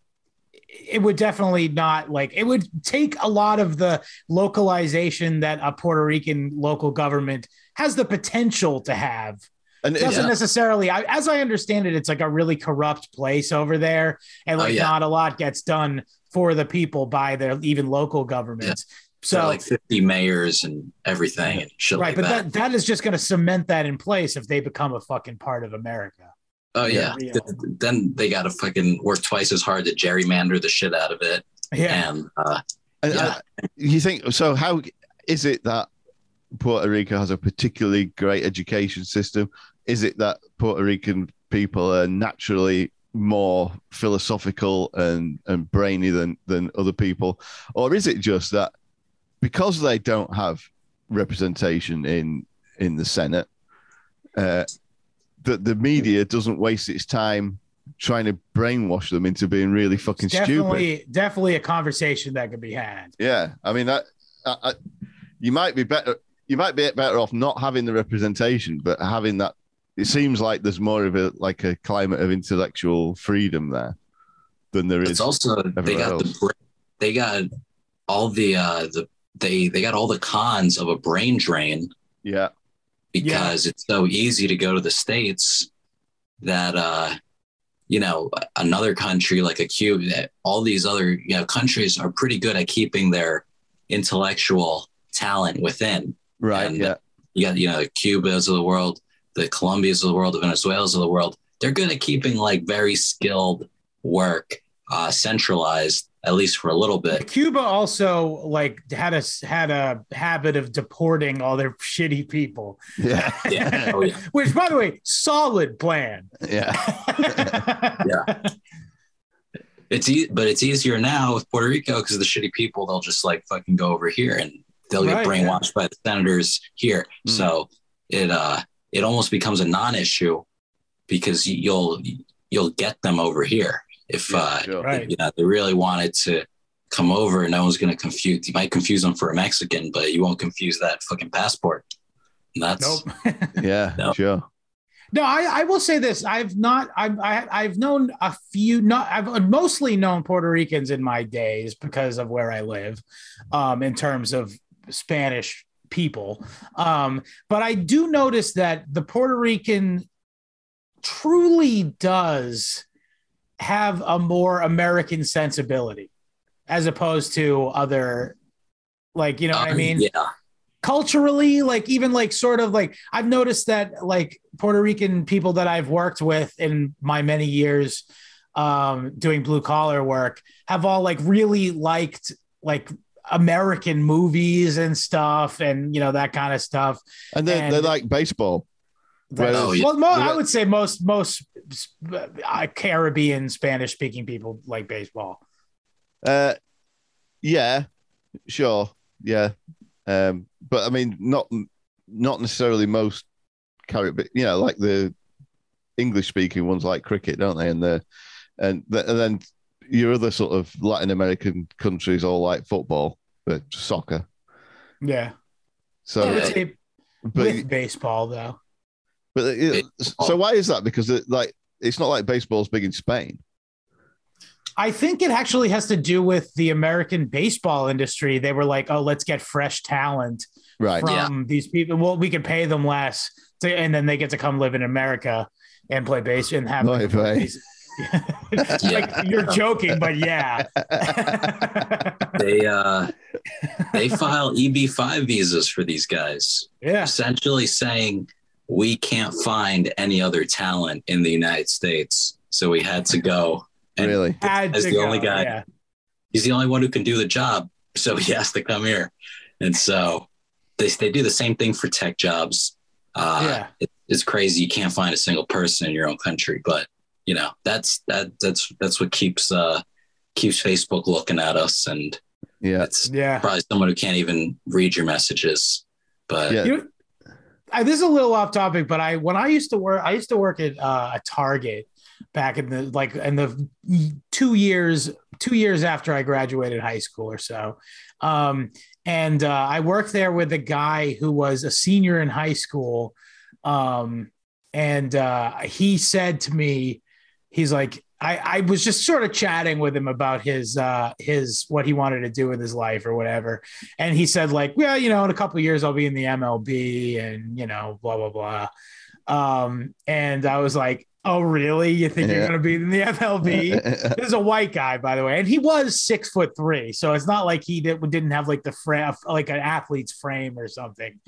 it would definitely not like it would take a lot of the localization that a puerto rican local government has the potential to have. And it doesn't necessarily I, as i understand it it's like a really corrupt place over there and Oh, like yeah. not a lot gets done for the people by their even local governments so so like 50 mayors and everything and shit right like but that. that that is just going to cement that in place if they become a fucking part of america Oh yeah. Yeah. Th- Then they got to fucking work twice as hard to gerrymander the shit out of it. yeah And uh, And, Yeah. uh, you think so? How is it that Puerto Rico has a particularly great education system? Is it that Puerto Rican people are naturally more philosophical and, and brainy than, than other people? Or is it just that because they don't have representation in in the Senate, uh, that the media doesn't waste its time trying to brainwash them into being really fucking stupid? definitely definitely a conversation that could be had Yeah, I mean that. I, I, you might be better. You might be better off not having the representation, but having that. It seems like there's more of a like a climate of intellectual freedom there than there is. it's also they got the else. bra- they got all the uh the they they got all the cons of a brain drain yeah, because it's so easy to go to the states that uh you know, another country like a Cuba, all these other you know countries are pretty good at keeping their intellectual talent within. Right. And yeah. You got you know the Cubas of the world, the Colombias of the world, the Venezuelas of the world. They're good at keeping like very skilled work uh, centralized at least for a little bit. Cuba also like had a had a habit of deporting all their shitty people. Yeah. Yeah. Oh, yeah. Which, by the way, solid plan. Yeah. Yeah. It's e- but it's easier now with Puerto Rico because the shitty people they'll just like fucking go over here and they'll get Right, brainwashed by the senators here. Mm. So it uh it almost becomes a non-issue because you'll you'll get them over here if Yeah, uh sure. Right. you know they really wanted to come over no one's going to confuse you might confuse them for a Mexican but you won't confuse that fucking passport. And that's Nope. Yeah. No. Sure. No, I, I will say this. I've not. I've I, I've known a few. Not. I've mostly known Puerto Ricans in my days because of where I live, um, in terms of Spanish people. Um, but I do notice that the Puerto Rican truly does have a more American sensibility, as opposed to other, like you know what I Uh, mean yeah. culturally like even like sort of like i've noticed that like puerto rican people that i've worked with in my many years um doing blue collar work have all like really liked like american movies and stuff and you know that kind of stuff And they And- they like baseball. Whereas- Oh, yeah. well mo- i would say most most uh, caribbean spanish speaking people like baseball Uh, yeah, sure, yeah, um, but I mean, not not necessarily most Caribbean. You know, like the English speaking ones like cricket, don't they? And the and, the, and then your other sort of Latin American countries all like football, but soccer. yeah So, I would Yeah. say but with baseball though but it, so why is that? Because it, like it's not like baseball's big in Spain. I think it actually has to do with the American baseball industry. They were like, "Oh, let's get fresh talent Right. from these people. Well, we can pay them less, to, and then they get to come live in America and play base and have Right, right. base- like you're joking, but yeah. They uh they file EB5 visas for these guys. yeah. essentially saying we can't find any other talent in the United States. So we had to go. And really? Had As to the only guy. Yeah. he's the only one who can do the job. So he has to come here. And so they, they do the same thing for tech jobs. Uh, Yeah. it- it's crazy. You can't find a single person in your own country, but you know, that's, that, that's, that's what keeps, uh, keeps Facebook looking at us. And Yeah. it's Yeah. probably someone who can't even read your messages, but Yeah. You know, I, this is a little off topic, but I when I used to work, I used to work at uh, a Target back in the like in the two years two years after I graduated high school or so, um, and uh, I worked there with a guy who was a senior in high school, um, and uh, he said to me, he's like. I, I was just sort of chatting with him about his uh his what he wanted to do with his life or whatever. And he said like well you know in a couple of years i'll be in the mlb and you know blah blah blah. Um and i was like oh really? You think you're going to be in the mlb this is a white guy by the way and he was six foot three. So it's not like he did, didn't have like the frame like an athlete's frame or something.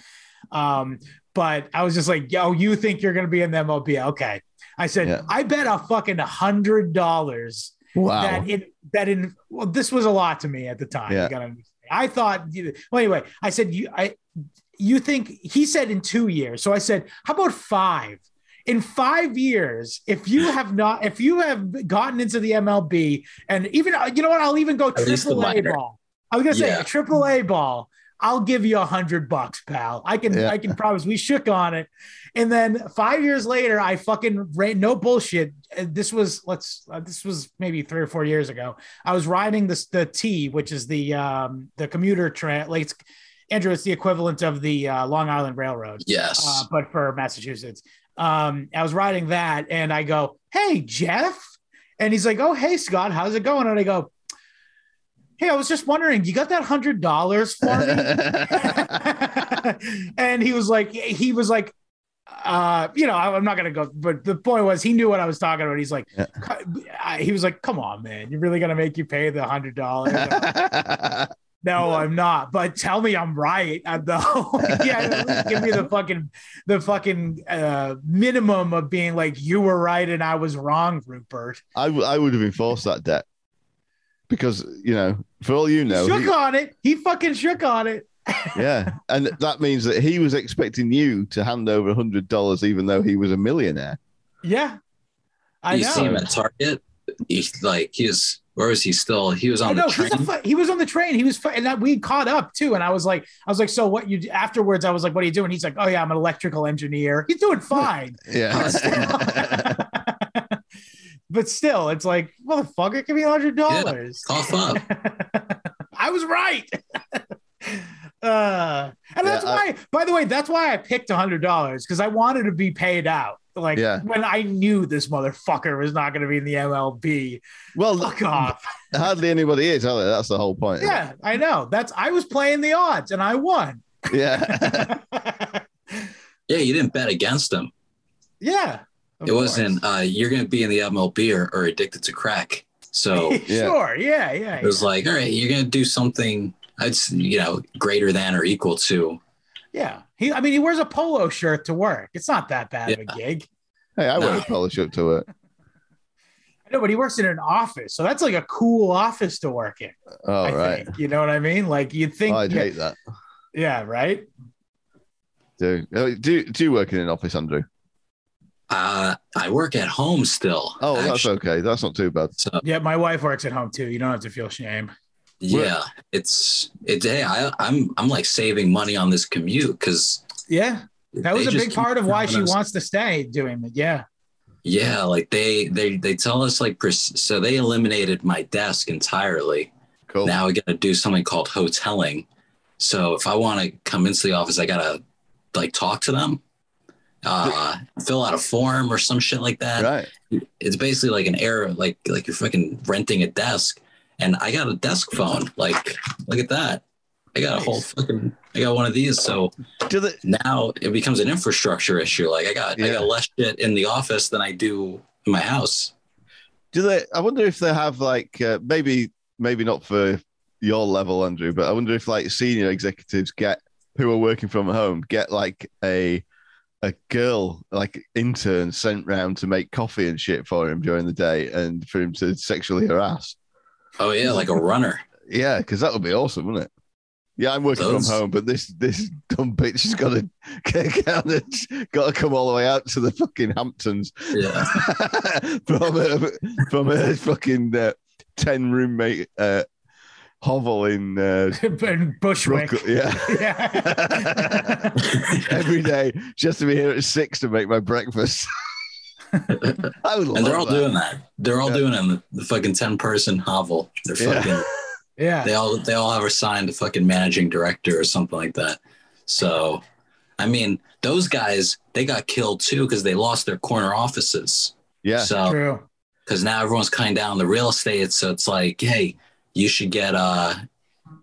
Um but i was just like yo you think you're going to be in the mlb okay i said Yeah. i bet a fucking hundred dollars wow. that in that in well, this was a lot to me at the time. Yeah. You gotta understand. I thought well anyway, I said you I you think he said in two years. So I said, how about five? In five years, if you have not, if you have gotten into the MLB, and even you know what, I'll even go At triple A ball. I was gonna say Yeah. triple A ball. I'll give you a hundred bucks, pal. I can, Yeah. I can promise. We shook on it, and then five years later, I fucking ran. No bullshit. uh, This was let's. Uh, this was maybe three or four years ago. I was riding this the T, which is the um the commuter train. Like it's, Andrew, it's the equivalent of the uh, Long Island Railroad, yes. uh, but for Massachusetts. Um, I was riding that, and I go, "Hey, Jeff," and he's like, "Oh, hey, Scott, how's it going?" And I go, "Hey, I was just wondering, you got that hundred dollars for me?" and he was like, he was like, uh, you know, I, am not gonna go, but the point was he knew what I was talking about. He's like, Yeah. I- he was like, "Come on, man, you're really gonna make you pay the hundred dollars?" no, I'm not. But tell me I'm right. I know. yeah, give me the fucking the fucking uh, minimum of being like you were right and I was wrong, Rupert. I, w- I would have enforced that debt because you know, for all you know, shook he- on it. He fucking shook on it. yeah, and that means that he was expecting you to hand over a hundred dollars, even though he was a millionaire. Yeah, I you know. see him at Target. He's like he was. Where he still? He was I on know the train. fu- he was on the train. He was fu- and that we caught up too. And I was like, I was like, so what you afterwards? I was like, what are you doing? He's like, oh yeah, I'm an electrical engineer. He's doing fine. Yeah, but still, it's like, motherfucker, give me a hundred dollars. Cough up. I was right. uh, and that's Yeah, I- why, by the way, that's why I picked a hundred dollars because I wanted to be paid out. Like Yeah. when I knew this motherfucker was not going to be in the MLB. well, Fuck off. hardly anybody is, are they? That's the whole point. Yeah, I know. That's I was playing the odds and I won. yeah. Yeah, you didn't bet against him. yeah. Of it wasn't. Uh, you're going to be in the MLB or, or addicted to crack. So sure. Yeah. Yeah. it was like, all right, you're going to do something. I'd you know greater than or equal to. yeah. He. I mean, he wears a polo shirt to work. It's not that bad of a gig. Hey, I wear No. a polo shirt to it. I know, but he works in an office, so that's like a cool office to work in. Oh, I right. think. You know what I mean? Like you'd think. I'd yeah, hate that. yeah, Right. Do uh, do do you work in an office, Andrew? Uh, I work at home still. Oh, that's okay. That's not too bad. So Yeah. My wife works at home too. You don't have to feel shame. yeah, it's it's. Hey, I, I'm I'm like saving money on this commute because Yeah. That was a big part of why she us- wants to stay doing it. Yeah. Yeah, like they they they tell us like so they eliminated my desk entirely. Cool. Now we got to do something called hoteling. So if I want to come into the office, I gotta like talk to them, uh, fill out a form or some shit like that. right. It's basically like an error, like like you're fucking renting a desk. And I got a desk phone. Like, look at that. I got a whole fucking. I got one of these. So Do the now it becomes an infrastructure issue. Like I got I got less shit in the office than I do in my house. do they? I wonder if they have like uh, maybe maybe not for your level, Andrew, but I wonder if like senior executives get who are working from home get like a a girl like intern sent round to make coffee and shit for him during the day and for him to sexually harass. Oh yeah, like a runner. Yeah, because that would be awesome, wouldn't it? Yeah, I'm working Those- from home, but this this dumb bitch has got to get out got to come all the way out to the fucking Hamptons Yeah. from a from a fucking uh, ten roommate uh, hovel in uh, and Bushwick. Brooklyn. Yeah, Yeah. every day she has to be here at six to make my breakfast. I would love and they're all that. doing that. They're all Yeah. doing it in the, the fucking ten person hovel. They're fucking. yeah. They all they all have assigned a fucking managing director or something like that. So, I mean, those guys they got killed too because they lost their corner offices. Yeah, So True. because now everyone's kind of down the real estate, so it's like, hey, you should get a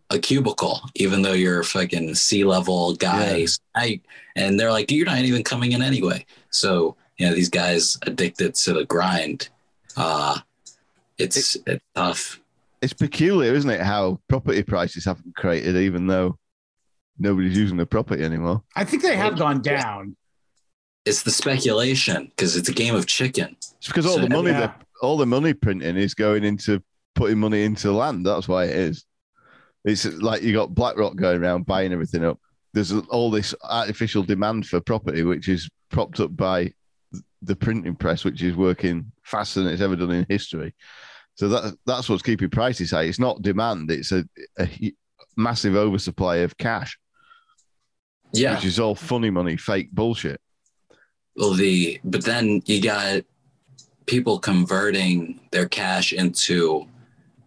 a cubicle, even though you're a fucking C-level guy. I, and they're like, you're not even coming in anyway. So you know these guys addicted to the grind. Uh, it's it's tough. it's peculiar, isn't it? How property prices haven't created, even though nobody's using the property anymore. I think they have gone down. It's the speculation because it's a game of chicken. It's because all So- the money, Yeah. that all the money printing is going into putting money into land. That's why it is. It's like you got BlackRock going around buying everything up. There's all this artificial demand for property, which is propped up by the printing press, which is working faster than it's ever done in history. So that that's what's keeping prices high. It's not demand; it's a, a massive oversupply of cash, Yeah. which is all funny money, fake bullshit. Well, the but then you got people converting their cash into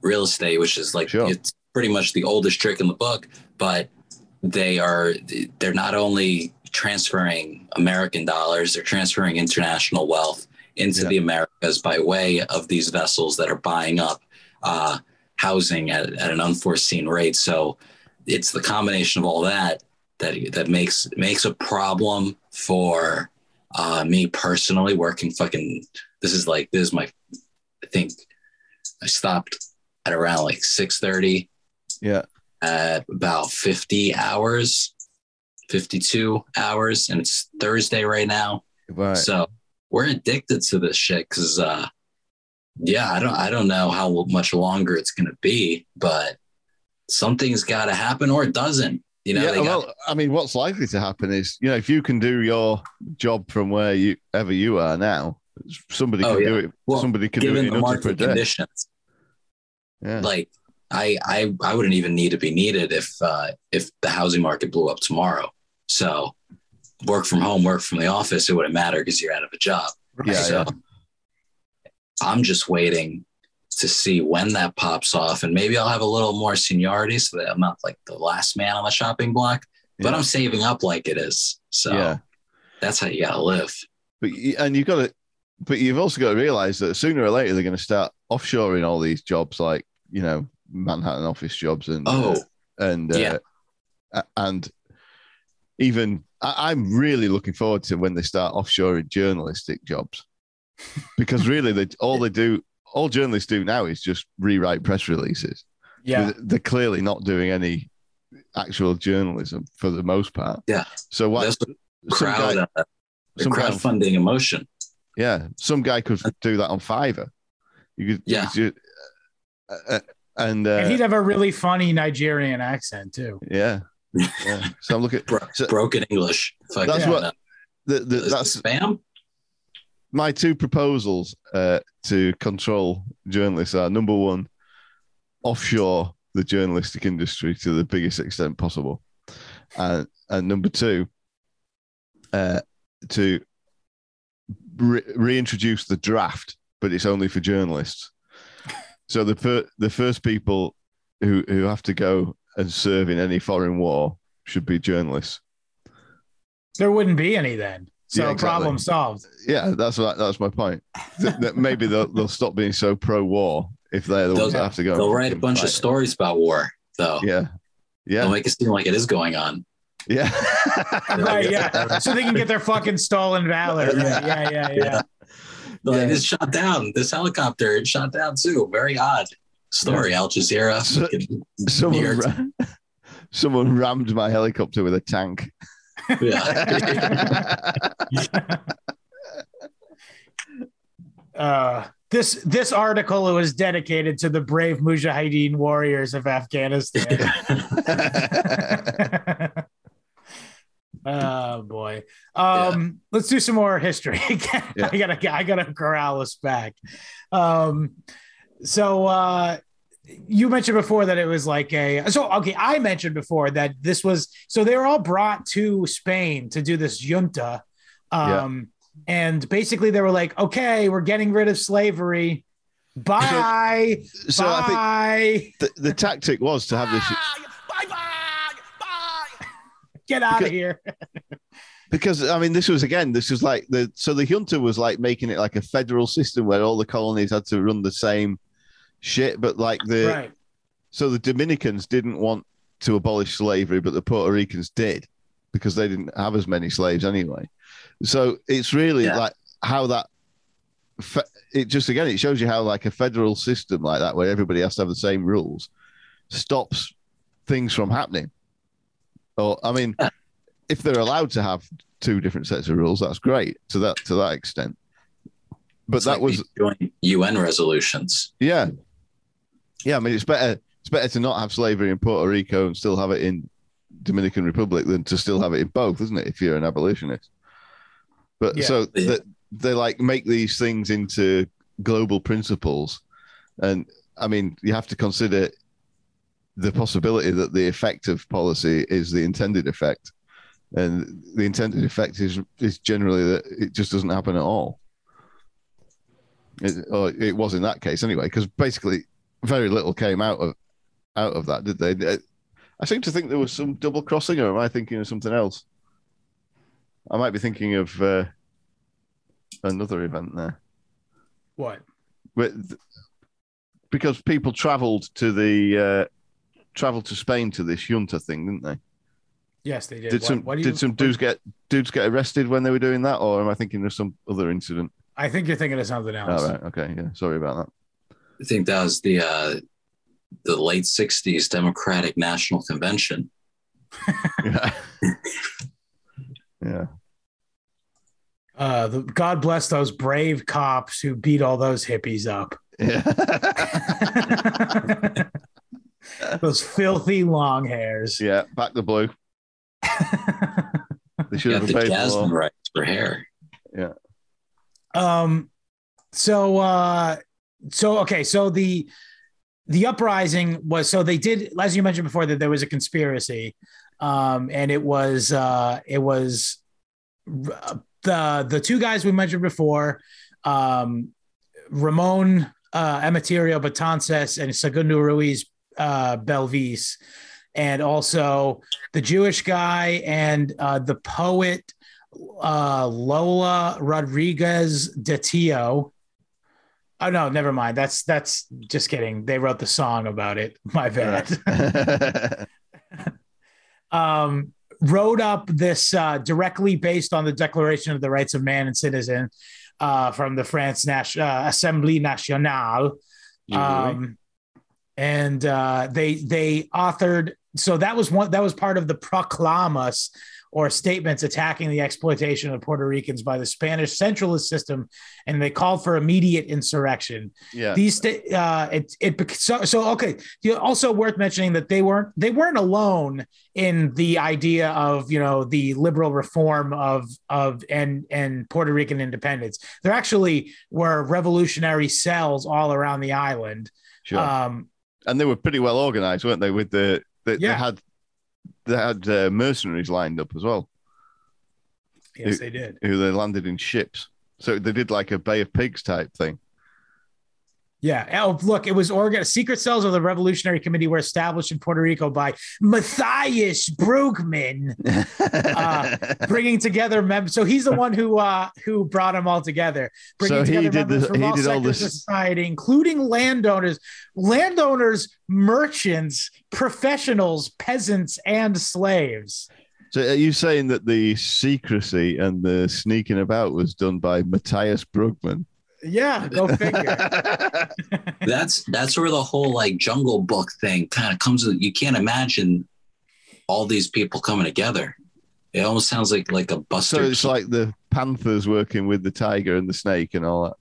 real estate, which is like Sure. it's pretty much the oldest trick in the book. But they are they're not only transferring American dollars, they're transferring international wealth into Yeah. the Americas by way of these vessels that are buying up uh, housing at, at an unforeseen rate. So it's the combination of all that that that makes makes a problem for Uh, me personally working fucking. This is like this is my. I think I stopped at around like six thirty Yeah. at about fifty hours, fifty two hours, and it's Thursday right now. Right. So we're addicted to this shit because, uh, yeah, I don't, I don't know how much longer it's gonna be, but something's got to happen or it doesn't. You know, yeah, they got, well, I mean, what's likely to happen is, you know, if you can do your job from where you ever you are now, somebody Oh, can yeah. do it. Well, somebody can do it in under per day. conditions, Yeah. like I, I, I wouldn't even need to be needed if, uh, if the housing market blew up tomorrow. So work from home, work from the office, it wouldn't matter because you're out of a job. Yeah, so I'm just waiting to see when that pops off, and maybe I'll have a little more seniority so that I'm not like the last man on the shopping block. But I'm saving up like it is, so Yeah. that's how you gotta live. But and you've got to, but you've also got to realize that sooner or later they're going to start offshoring all these jobs, like you know Manhattan office jobs and Oh, uh, and yeah. uh, and even I, I'm really looking forward to when they start offshoring journalistic jobs because really they all they do all journalists do now is just rewrite press releases. Yeah. They're, clearly not doing any actual journalism for the most part. Yeah. So what? That's the some crowd, guy- uh, the some guy- crowdfunding emotion. Yeah, some guy could do that on Fiverr. You could, Yeah. you- uh, uh, and, uh, and he'd have a really funny Nigerian accent too. yeah, yeah. So I'm looking. Bro- So- broken English. Fucking, That's uh, what- The, the, is that's spam. my two proposals uh, to control journalists are number one, offshore the journalistic industry to the biggest extent possible, and and number two, uh, to re- reintroduce the draft, but it's only for journalists. So the fir- the first people who who have to go and serve in any foreign war should be journalists. There wouldn't be any then. So Yeah, exactly. problem solved. Yeah, that's what, that's my point. That maybe they'll, they'll stop being so pro-war if they're the ones They'll- that have to go. They'll write a fucking bunch of stories about war, though. Yeah, yeah. They'll make it seem like it is going on. yeah. Right, yeah. So they can get their fucking stolen valor. Yeah, yeah, yeah, yeah. They're Like, Yeah. it's shot down. This helicopter it shot down too. Very odd story. Al Jazeera. So- Someone, ra- someone rammed my helicopter with a tank. yeah. Uh, this this article was dedicated to the brave Mujahideen warriors of Afghanistan. Oh boy. Um, let's do some more history. Yeah. I gotta I gotta corral us back. Um, so uh you mentioned before that it was like a so okay i mentioned before that this was so they were all brought to spain to do this junta um and basically they were like okay we're getting rid of slavery bye so I think bye the, the tactic was to have this bye bye bye get out of here because I mean this was again this was like the so the junta was like making it like a federal system where all the colonies had to run the same shit, but like the right so the Dominicans didn't want to abolish slavery, but the Puerto Ricans did because they didn't have as many slaves anyway. So it's really Yeah. like how that fe- it just again it shows you how like a federal system like that where everybody has to have the same rules stops things from happening. Or I mean, if they're allowed to have two different sets of rules, that's great to that to that extent. But It's that like was these joint UN resolutions. yeah. Yeah, I mean it's better it's better to not have slavery in Puerto Rico and still have it in Dominican Republic than to still have it in both, isn't it? If you're an abolitionist. But Yeah. so Yeah. that they like make these things into global principles. And I mean, you have to consider the possibility that the effect of policy is the intended effect. And the intended effect is is generally that it just doesn't happen at all. It, or it was in that case anyway, because basically very little came out of out of that, did they? I seem to think there was some double crossing, or am I thinking of something else? I might be thinking of uh, another event there, what With, because people travelled to the uh, travelled to Spain to this junta thing, didn't they? Yes, they did. Did What- some what do you- did some dudes get dudes get arrested when they were doing that, or am I thinking of some other incident? I think you're thinking of something else. All right, okay, yeah, sorry about that. I think that was the uh, the late '60s Democratic National Convention. Yeah, yeah. Uh, the, God bless those brave cops who beat all those hippies up. Yeah. those filthy long hairs. yeah, back the blue. They should Got have the paid jasmine for. rights for hair. Yeah. Um so uh so okay so the the uprising was so they did as you mentioned before that there was a conspiracy um and it was uh it was uh, the the two guys we mentioned before um ramon uh emeterio Betances and segundo ruiz uh belvis and also the jewish guy and uh the poet uh, Lola Rodriguez de Tio. Oh no, never mind. That's that's just kidding. They wrote the song about it. My bad. um, wrote up this uh, directly based on the Declaration of the Rights of Man and Citizen uh, from the France National uh, Assemblée Nationale. Um, and uh, they they authored. So that was one. That was part of the proclamas or statements attacking the exploitation of Puerto Ricans by the Spanish centralist system, and they called for immediate insurrection. yeah. These sta- uh, it it so, so okay. You also worth mentioning that they weren't they weren't alone in the idea of you know the liberal reform of of and and Puerto Rican independence. There actually were revolutionary cells all around the island. Sure. Um, and they were pretty well organized, weren't they? With the they, Yeah. they had they had uh, mercenaries lined up as well, yes, they did. who they landed in ships. So they did like a Bay of Pigs type thing. Yeah. Oh, look, it was organ. Secret cells of the Revolutionary Committee were established in Puerto Rico by Matthias Brugman, Uh, bringing together members. So he's the one who uh, who brought them all together. Bringing So he together did the- members from he all did all of this- society, including landowners, landowners, merchants, professionals, peasants, and slaves. so are you saying that the secrecy and the sneaking about was done by Matthias Brugman? Yeah, go figure. That's that's where the whole like Jungle Book thing kind of comes. You can't imagine all these people coming together. It almost sounds like like a Buster. so it's like the panthers working with the tiger and the snake and all that.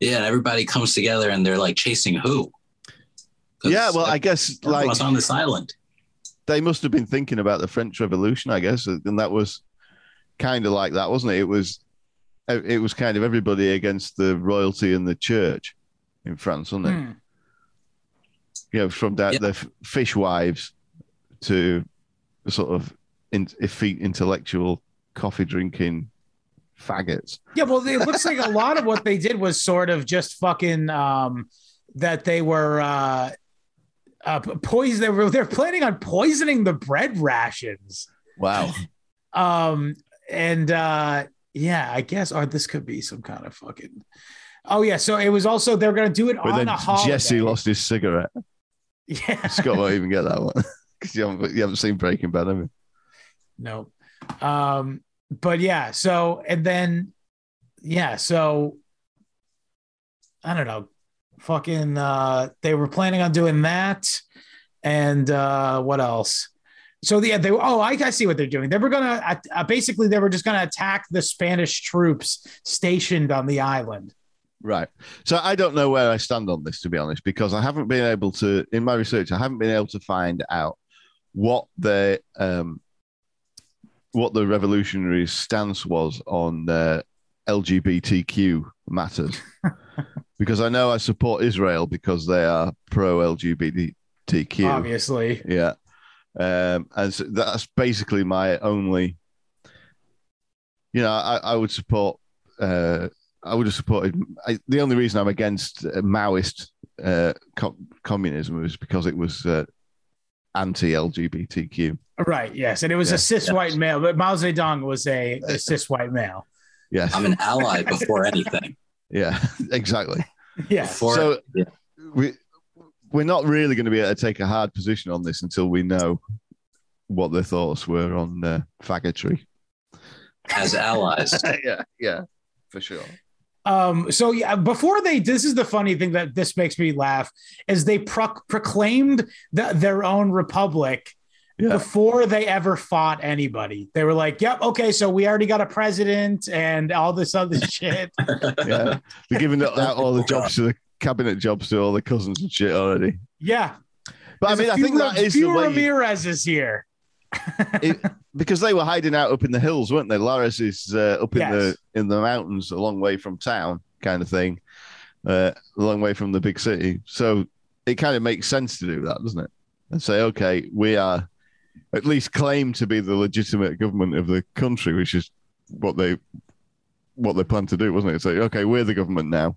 yeah, and everybody comes together and they're like chasing who? Yeah, well, I guess like on this island. they must have been thinking about the French Revolution, I guess, and that was kind of like that, wasn't it? It was, it was kind of everybody against the royalty and the church in France, wasn't it? Hmm. You know, from that the fishwives to sort of in, effete intellectual coffee drinking faggots. Yeah, well, it looks like a lot of what they did was sort of just fucking um, that they were uh, uh, poison. They were they're planning on poisoning the bread rations. Wow. Um, and uh, yeah, I guess or this could be some kind of fucking. Oh yeah, so it was also they're gonna do it But on then a holiday. Jesse lost his cigarette. Yeah, Scott won't even get that one because you haven't, you haven't seen Breaking Bad, have you? no. Um, but yeah, so and then yeah, so I don't know, fucking uh they were planning on doing that and uh what else? So yeah, they oh I, I see what they're doing. They were gonna uh, basically they were just gonna attack the Spanish troops stationed on the island. Right. So I don't know where I stand on this, to be honest, because I haven't been able to, in my research, I haven't been able to find out what the um, what the revolutionary stance was on uh, LGBTQ matters, because I know I support Israel because they are pro LGBTQ. Obviously, Yeah. Um, and so that's basically my only, you know, I, I would support, uh, I would have supported, I, the only reason I'm against uh, Maoist uh, co- communism was because it was uh, anti LGBTQ. right? Yes, and it was Yeah. a cis white male, but Mao Zedong was a, a cis white male. Yes. I'm an ally before anything. yeah, exactly. Yeah, Before So- yeah. We, we're not really going to be able to take a hard position on this until we know what their thoughts were on uh, faggotry. as allies. yeah, yeah, for sure. Um, so yeah, before they, this is the funny thing that this makes me laugh is they pro- proclaimed the, their own republic Yeah. before they ever fought anybody. They were like, "Yep, okay, so we already got a president and all this other shit." Yeah, they're giving out all the jobs to the cabinet jobs to all the cousins and shit already. Yeah, But I mean, I think that is the few way Ramirez is here. it, because they were hiding out up in the hills, weren't they? Lares is uh, up in Yes. the in the mountains, a long way from town, kind of thing, uh, a long way from the big city. So it kind of makes sense to do that, doesn't it? And say, okay, we are at least claim to be the legitimate government of the country, which is what they what they plan to do, wasn't it? It's like, okay, we're the government now.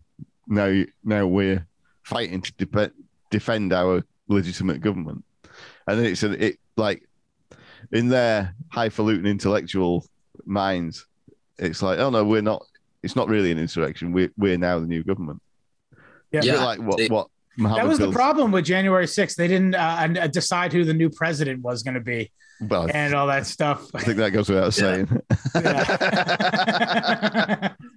Now, now we're fighting to dep- defend our legitimate government, and then it's a, it like in their highfalutin intellectual minds, it's like, oh no, we're not. It's not really an insurrection. We're we're now the new government. Yeah. Yeah, like what they- what Muhammad That was the problem with January 6th. They didn't uh, uh, decide who the new president was going to be Well, and all that stuff. I think that goes without Yeah. saying. Yeah.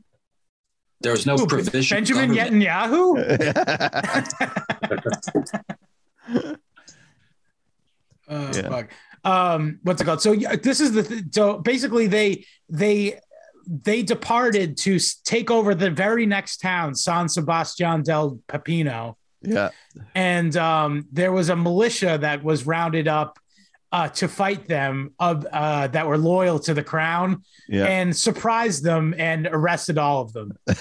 There was no Who, provision. Benjamin government. Netanyahu? Oh, Yeah. fuck. Um, what's it called? So this is the th- so basically they they they departed to s- take over the very next town, San Sebastian del Pepino, yeah, and um, there was a militia that was rounded up uh, to fight them of uh, that were loyal to the crown yeah. and surprised them and arrested all of them.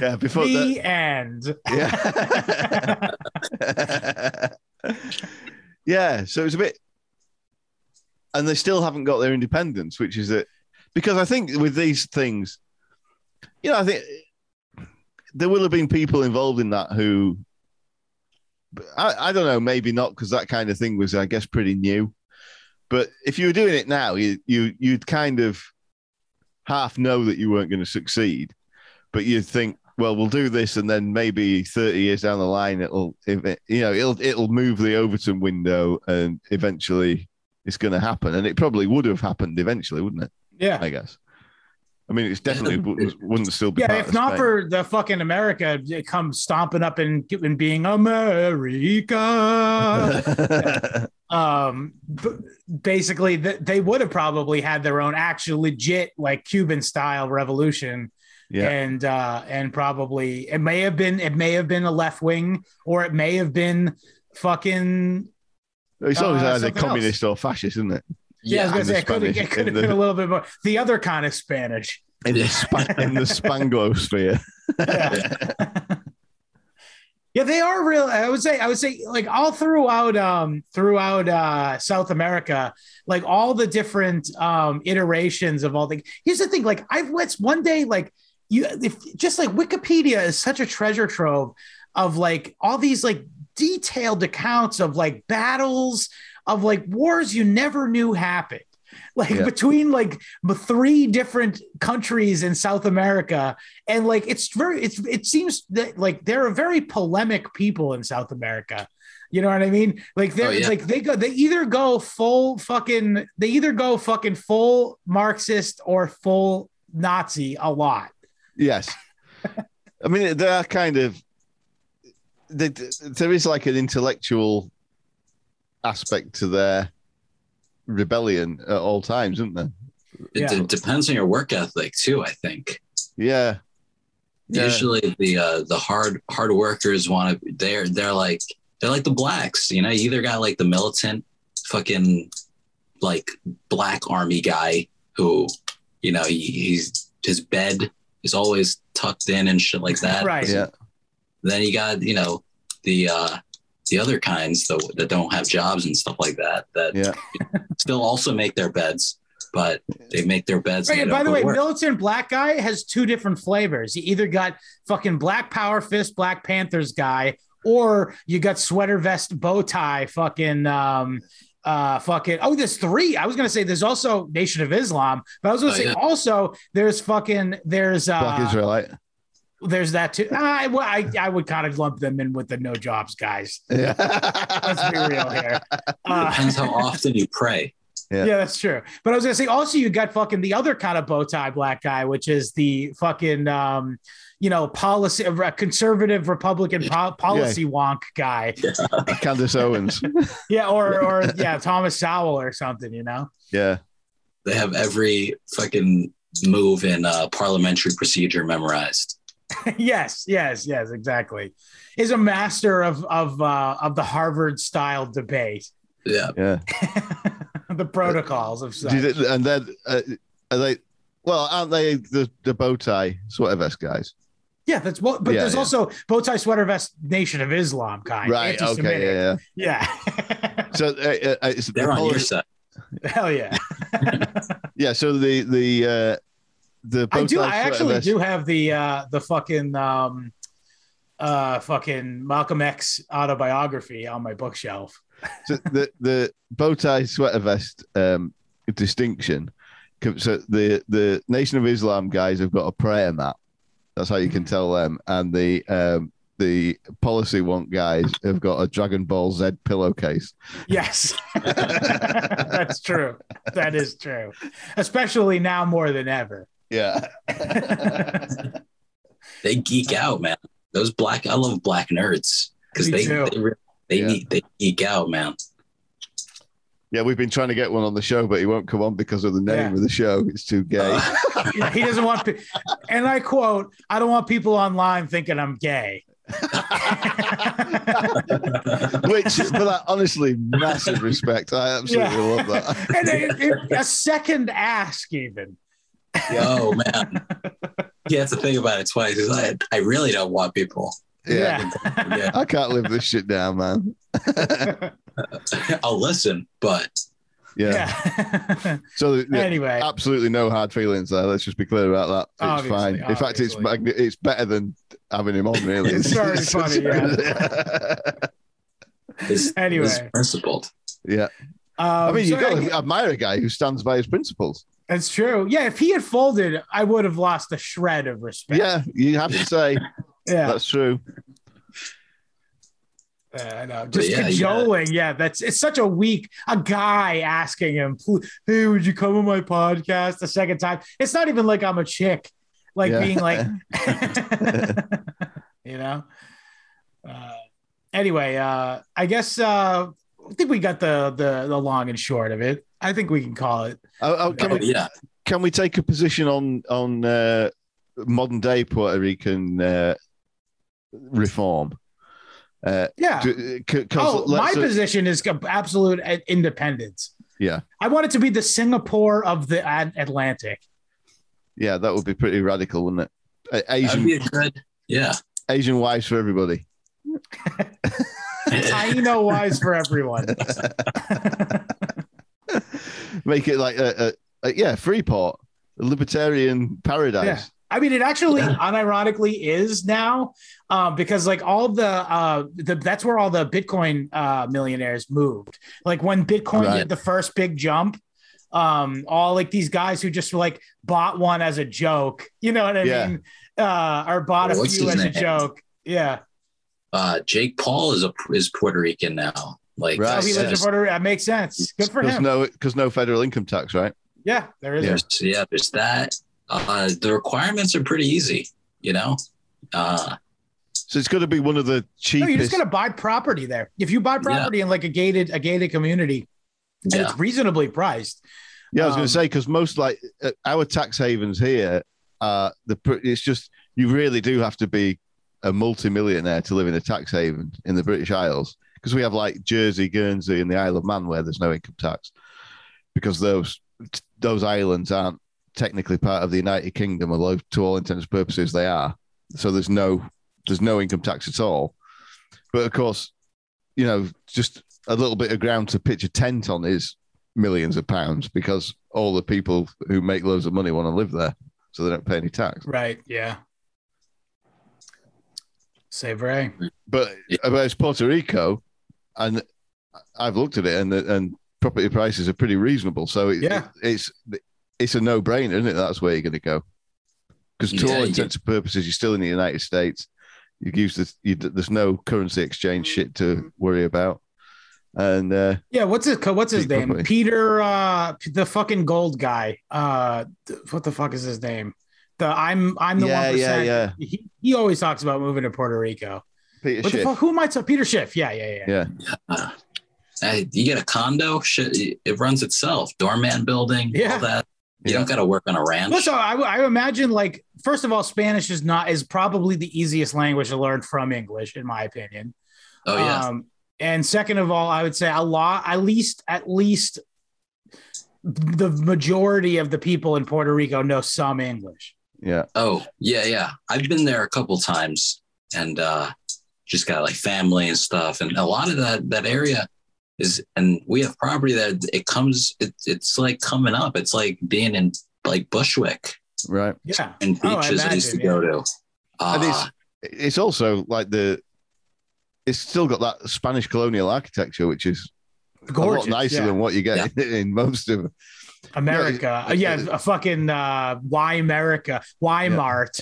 yeah, before the end. yeah, yeah. So it's a bit, and they still haven't got their independence, which is it because I think with these things, you know, I think there will have been people involved in that who, I, I don't know, maybe not because that kind of thing was, I guess, pretty new. But if you were doing it now, you you you'd kind of half know that you weren't going to succeed, but you'd think, well, we'll do this, and then maybe thirty years down the line, it'll, if it, you know, it'll it'll move the Overton window, and eventually it's going to happen, and it probably would have happened eventually, wouldn't it? Yeah. I guess. I mean, it's definitely wouldn't, wouldn't still be. Yeah, part if of not Spain. for the fucking America it comes stomping up and, and being America, um, basically th- they would have probably had their own actual legit like Cuban style revolution, yeah, and uh, and probably it may have been it may have been a left wing or it may have been fucking it's always uh, either something communist or fascist, isn't it? Yeah, I was gonna say it could have could have in been a little bit more the other kind of Spanish. In the span- in the Spanglosphere. Yeah. Yeah, they are real. I would say, I would say, like all throughout, um, throughout uh, South America, like all the different um iterations of all the. Here's the thing, like I've let's one day, like you, if just like Wikipedia is such a treasure trove of like all these like detailed accounts of like battles of like wars you never knew happened. Like Yeah. between like three different countries in South America, and like it's very it's it seems that like they're a very polemic people in South America. You know what I mean? Like they're Oh, yeah. like they go they either go full fucking they either go fucking full Marxist or full Nazi a lot. Yes. I mean, they are kind of. They, there is like an intellectual aspect to their rebellion at all times, isn't there? It Yeah. d- depends on your work ethic too. I think Yeah. Yeah. usually the uh, the hard hard workers want to. They're they're like they're like the blacks. You know, you either got like the militant fucking like black army guy who you know he, he's his bed is always tucked in and shit like that. Right. Yeah. Then you got you know the uh, the other kinds that, that don't have jobs and stuff like that that Yeah. still also make their beds, but they make their beds. Right, and and by the way, work. militant black guy has two different flavors. You either got fucking Black Power Fist, Black Panthers guy, or you got sweater vest, bow tie, fucking um uh fucking oh there's three i was gonna say there's also nation of islam but i was gonna Oh, say yeah. also there's fucking there's uh Black Israelite. There's that too. I, well, I, I would kind of lump them in with the no jobs guys. Yeah. Let's be real here. Uh, Depends how often you pray. Yeah. yeah. that's true. But I was gonna say also you got fucking the other kind of bow tie black guy, which is the fucking um, you know, policy uh, conservative Republican po- policy wonk guy. Candace Owens. Yeah, or or yeah, Thomas Sowell or something, you know. Yeah. They have every fucking move in uh, parliamentary procedure memorized. yes, yes, yes, exactly. Is a master of of uh, of the Harvard style debate, Yeah. Yeah. the protocols of such. Do you think- and then uh, are they? Well, aren't they the, the bow tie sweater vest guys? Yeah, that's what. But Yeah, there's yeah. also bow tie sweater vest Nation of Islam kind. Right. Okay. Yeah. yeah. yeah. So uh, uh, it's They're on your poli- side. Hell yeah. Yeah. So the the uh, the I do. I actually do have the uh the fucking um uh fucking Malcolm X autobiography on my bookshelf. so the the bow tie sweater vest um, distinction. So the the Nation of Islam guys have got a prayer mat. That's how you can tell them, and the um, the policy want guys have got a Dragon Ball Z pillowcase. Yes. That's true. That is true. Especially now more than ever. Yeah, They geek out, man. Those black, I love black nerds because Me they too. they, they Yeah. need they geek out, man. yeah. We've been trying to get one on the show, but he won't come on because of the name Yeah. of the show. It's too gay. Uh, Yeah, he doesn't want pe- and I quote, I don't want people online thinking I'm gay. Which, for that, honestly, massive respect. I absolutely Yeah. love that. and it- it- a second ask even. Oh man, you have to think about it twice. I I really don't want people. Yeah. Yeah, I can't live this shit down, man. I'll listen, but Yeah. Yeah. So yeah, anyway, absolutely no hard feelings there. Let's just be clear about that. It's Obviously, fine. In fact, it's obviously. mag- it's better than having him on. Really, It's very funny, it's, Anyway. it's principled. yeah. um, I mean, you so got to admire a guy who stands by his principles. That's true. Yeah, if he had folded, I would have lost a shred of respect. Yeah, you have to say yeah. that's true. Yeah, I know. Just yeah, cajoling. Yeah. that's it's such a weak a guy asking him, "Hey, would you come on my podcast the second time?" It's not even like I'm a chick, like Yeah. being like, you know. Uh, anyway, uh, I guess uh, I think we got the the the long and short of it. I think we can call it. Oh, oh, can Oh, we yeah, can we take a position on on uh, modern day Puerto Rican uh, reform? Uh, Yeah. do- c- 'cause Oh, my let's- position is absolute independence. Yeah, I want it to be the Singapore of the Ad- Atlantic. yeah, that would be pretty radical, wouldn't it? Uh, Asian be a good. Yeah, Asian wives for everybody. Taino wise for everyone. Make it like a, a, a yeah, Freeport, a libertarian paradise. Yeah. I mean, it actually unironically is now, um, because like all the, uh, the that's where all the Bitcoin uh, millionaires moved. Like when Bitcoin Right. did the first big jump, um, all like these guys who just like bought one as a joke, you know what I Yeah. mean? Uh, or bought a few his as a joke. Yeah. uh, Jake Paul is a is Puerto Rican now. Like, Right. Oh, he yeah. lives in Puerto Rico. That makes sense. Good for Because him. no, because no federal income tax, right? yeah, there is. Yeah. there's yeah, there's that. Uh, the requirements are pretty easy, you know. Uh, So it's going to be one of the No, cheapest. you're just gonna buy property there. If you buy property in like a gated a gated community, and yeah, it's reasonably priced. yeah, I was going um, to say because most like uh, our tax havens here, uh, the it's just you really do have to be a multimillionaire to live in a tax haven in the British Isles because we have like Jersey, Guernsey, and the Isle of Man where there's no income tax because those those islands aren't technically part of the United Kingdom, although to all intents and purposes they are. So there's no there's no income tax at all. But of course, you know, just a little bit of ground to pitch a tent on is millions of pounds because all the people who make loads of money want to live there, so they don't pay any tax. Right. Yeah. Say Ray. But about it's Puerto Rico, and I've looked at it, and and property prices are pretty reasonable. So it, Yeah. it's it's a no brainer, isn't it? That's where you're going to go. because to Yeah, all you- intents and purposes, you're still in the United States. You use this. You, there's no currency exchange shit to worry about, and uh, Yeah, what's his what's his name? Buckley. Peter, uh, the fucking gold guy. Uh, what the fuck is his name? The I'm I'm the Yeah, one yeah, yeah. He, he always talks about moving to Puerto Rico. Peter What the fuck? Who am I? talking? Peter Schiff. Yeah, yeah, yeah. Yeah, Uh, you get a condo, shit, it runs itself. Doorman building, Yeah. all that. You Yeah. don't got to work on a ranch. Well, so I, I imagine like first of all, Spanish is not is probably the easiest language to learn from English, in my opinion. oh yeah, Um, and second of all, I would say a lot, at least, at least the majority of the people in Puerto Rico know some English. yeah, oh yeah, yeah. I've been there a couple times, and uh, just got like family and stuff, and a lot of that that area is, and we have property that it comes, it, it's like coming up. It's like being in like Bushwick right. Yeah. and Oh, I beaches I, used to imagine, go to. Uh, And it's it's also like the. It's still got that Spanish colonial architecture, which is Gorgeous. a lot nicer yeah. than what you get in most of. America. Yeah, Yeah, it's- a fucking uh, Why America? Why Mart?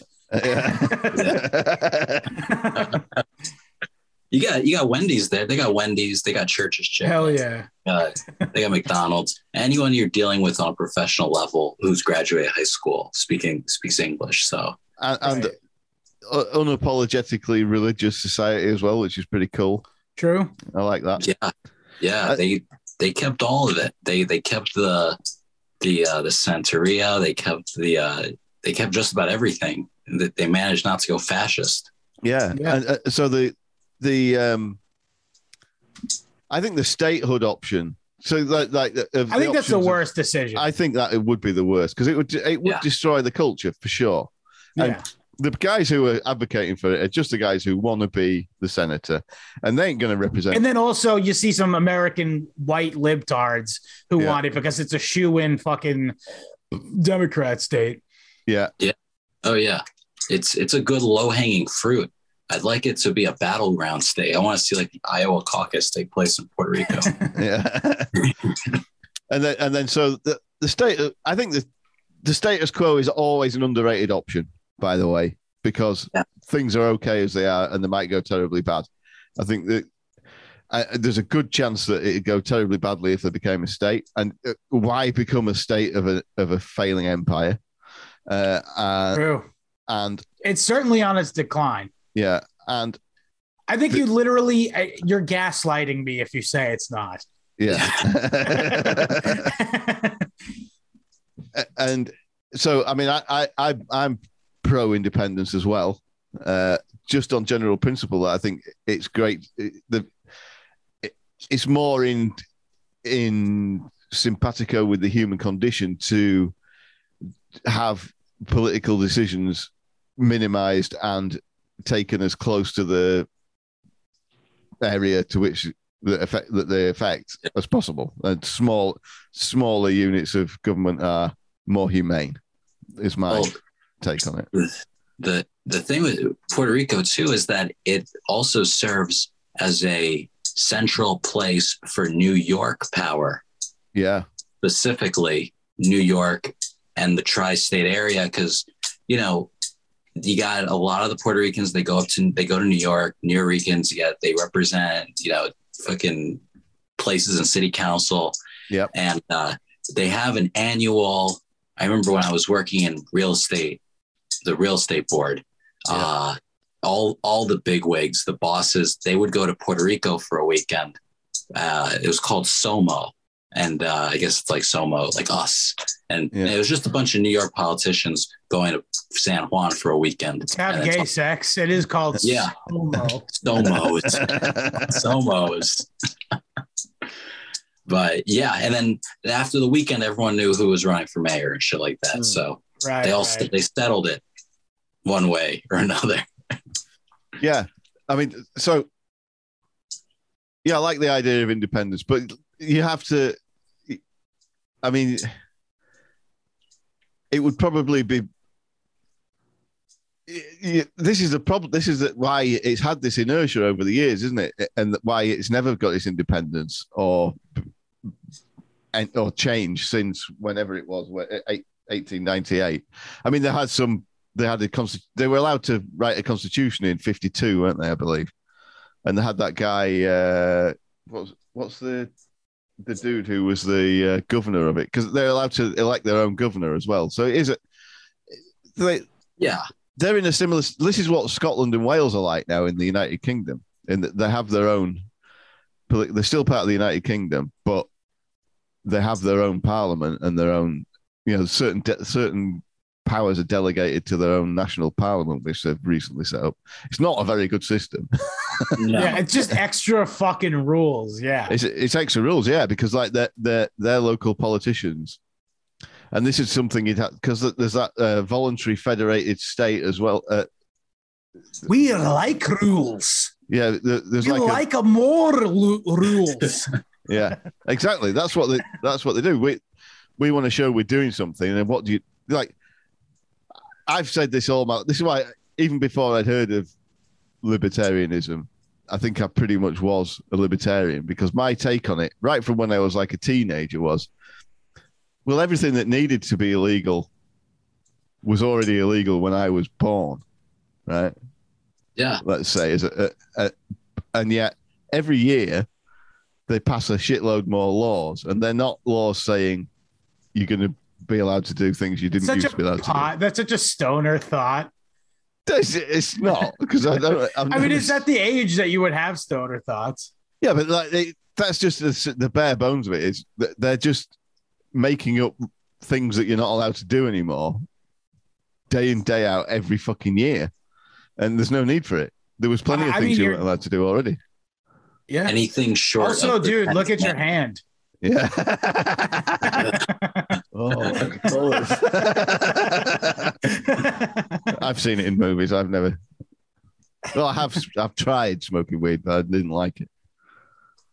You got you got Wendy's there. They got Wendy's. They got Church's Chicken. Hell yeah. Uh, they got McDonald's. Anyone you're dealing with on a professional level who's graduated high school speaking speaks English. So and, and Right. uh, unapologetically religious society as well, which is pretty cool. True. I like that. yeah, yeah. I- they they kept all of it. They they kept the the uh, the Santeria. They kept the uh, they kept just about everything. They, they managed not to go fascist. Yeah, Yeah. And, uh, so the the um, I think the statehood option. So like, like of I think that's the options of- worst decision. I think that it would be the worst because it would it would Yeah. destroy the culture for sure. yeah. The guys who are advocating for it are just the guys who want to be the senator, and they ain't going to represent. And then also you see some American white libtards who Yeah. want it because it's a shoe in fucking Democrat state. Yeah. Yeah, Oh yeah, it's it's a good low hanging fruit. I'd like it to be a battleground state. I want to see like the Iowa caucus take place in Puerto Rico. yeah. and then and then so the the state. I think the the status quo is always an underrated option. By the way, because Yeah. things are okay as they are, and they might go terribly bad. I think that. I, there's a good chance that it'd go terribly badly if they became a state. And uh, why become a state of a of a failing empire? Uh, uh, True. And It's certainly on its decline. yeah, and I think you literally uh, you're gaslighting me if you say it's not. yeah. and so I mean I I, I I'm pro independence as well. Uh, just on general principle, I think it's great. It- the it, it's more in in simpatico with the human condition to have political decisions minimized and taken as close to the area to which the effect that they affect as possible. And small smaller units of government are more humane. Is my Oh. take on it. the the thing with Puerto Rico too is that it also serves as a central place for New York power, Yeah, specifically New York and the tri-state area, because you know you got a lot of the Puerto Ricans. They go up to they go to New York. New Ricans, you got they represent you know fucking places in city council. Yep. and uh, they have an annual. I remember when I was working in real estate, the real estate board. Yeah. Uh, all all the big wigs, the bosses, they would go to Puerto Rico for a weekend. Uh, it was called Somo, and uh, I guess it's like Somo, like us. And Yeah. it was just a bunch of New York politicians going to San Juan for a weekend. To have And it's gay sex. It is called Yeah. Somo. it's somo Somos. but yeah, and then after the weekend, everyone knew who was running for mayor and shit like that. Hmm. So Right. they all right. they settled it one way or another. yeah. I mean, so yeah, I like the idea of independence, but you have to. I mean, it would probably be. This is the problem. This is why it's had this inertia over the years, isn't it? And why it's never got its independence or and or change since whenever it was, 1898. I mean, they had some they had a they were allowed to write a constitution in 52 weren't they i believe and they had that guy uh what's what's the the dude who was the uh, governor of it because they're allowed to elect their own governor as well. So it is a they, Yeah. they're in a similar this is what scotland and wales are like now in the united kingdom and they have their own they're still part of the united kingdom but they have their own parliament and their own you know certain de- certain powers are delegated to their own national parliament which they've recently set up. It's not a very good system No. Yeah, it's just extra fucking rules. Yeah. it's it's extra rules yeah because like their their their local politicians and this is something you'd have because there's that uh, voluntary federated state as well uh, We like rules. yeah there's We like, a, like a more lu- rules. Yeah, exactly. That's what they that's what they do. We we want to show we're doing something, and what do you like? I've said this all my this is why even before I'd heard of libertarianism, I think I pretty much was a libertarian because my take on it, right from when I was like a teenager, was well, everything that needed to be illegal was already illegal when I was born, right? Yeah. let's say, is a, a, a, and yet every year they pass a shitload more laws, and they're not laws saying you're going to be allowed to do things you didn't such used a to be allowed pot, that's such a stoner thought. To do. It's, it's not because I don't. I've I mean, never- it's at the age that you would have stoner thoughts. yeah, but like they, that's just the, the bare bones of it. Is that they're just making up things that you're not allowed to do anymore, day in day out every fucking year, and there's no need for it. There was plenty of I things mean, you weren't allowed to do already. Yeah. Anything short. Also, of dude, look at your Ten hand. Yeah. oh, I've seen it in movies. I've never. Well, I have. I've tried smoking weed, but I didn't like it.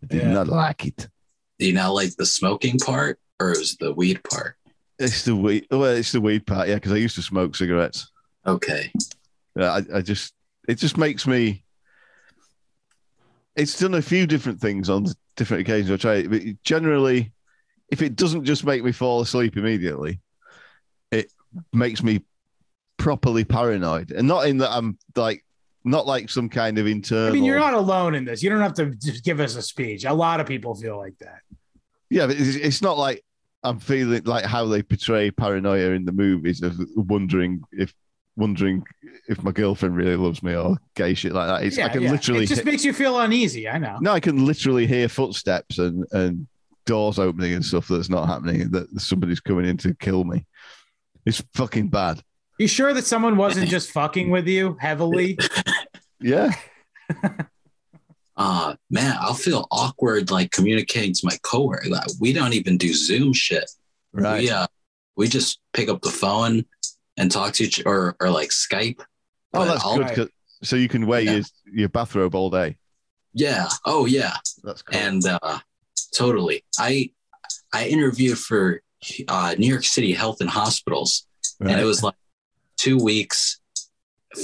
I did Yeah. not like it. Do you now like the smoking part or is the weed part? It's the weed. Well, it's the weed part. Yeah, because I used to smoke cigarettes. Okay. Yeah, I, I just. It just makes me. It's done a few different things on different occasions. I try it, but generally, if it doesn't just make me fall asleep immediately, it makes me properly paranoid, and not in that I'm like not like some kind of internal. I mean, you're not alone in this. You don't have to just give us a speech. A lot of people feel like that. Yeah, but it's, it's not like I'm feeling like how they portray paranoia in the movies of wondering if wondering if my girlfriend really loves me or gay shit like that. It's I can yeah. literally It just makes you feel uneasy. I know. no, I can literally hear footsteps and and doors opening and stuff that's not happening. That somebody's coming in to kill me. It's fucking bad. You sure that someone wasn't just fucking with you heavily? Yeah, Uh man, I'll feel awkward like communicating to my coworker. Like, we don't even do Zoom shit. right. We uh we just pick up the phone and talk to each or or like Skype. oh, that's I'll- good. so you can wear Yeah. your your bathrobe all day. Yeah. Oh yeah. That's cool. And uh totally. I I interviewed for uh New York City Health and Hospitals Right. and it was like two weeks,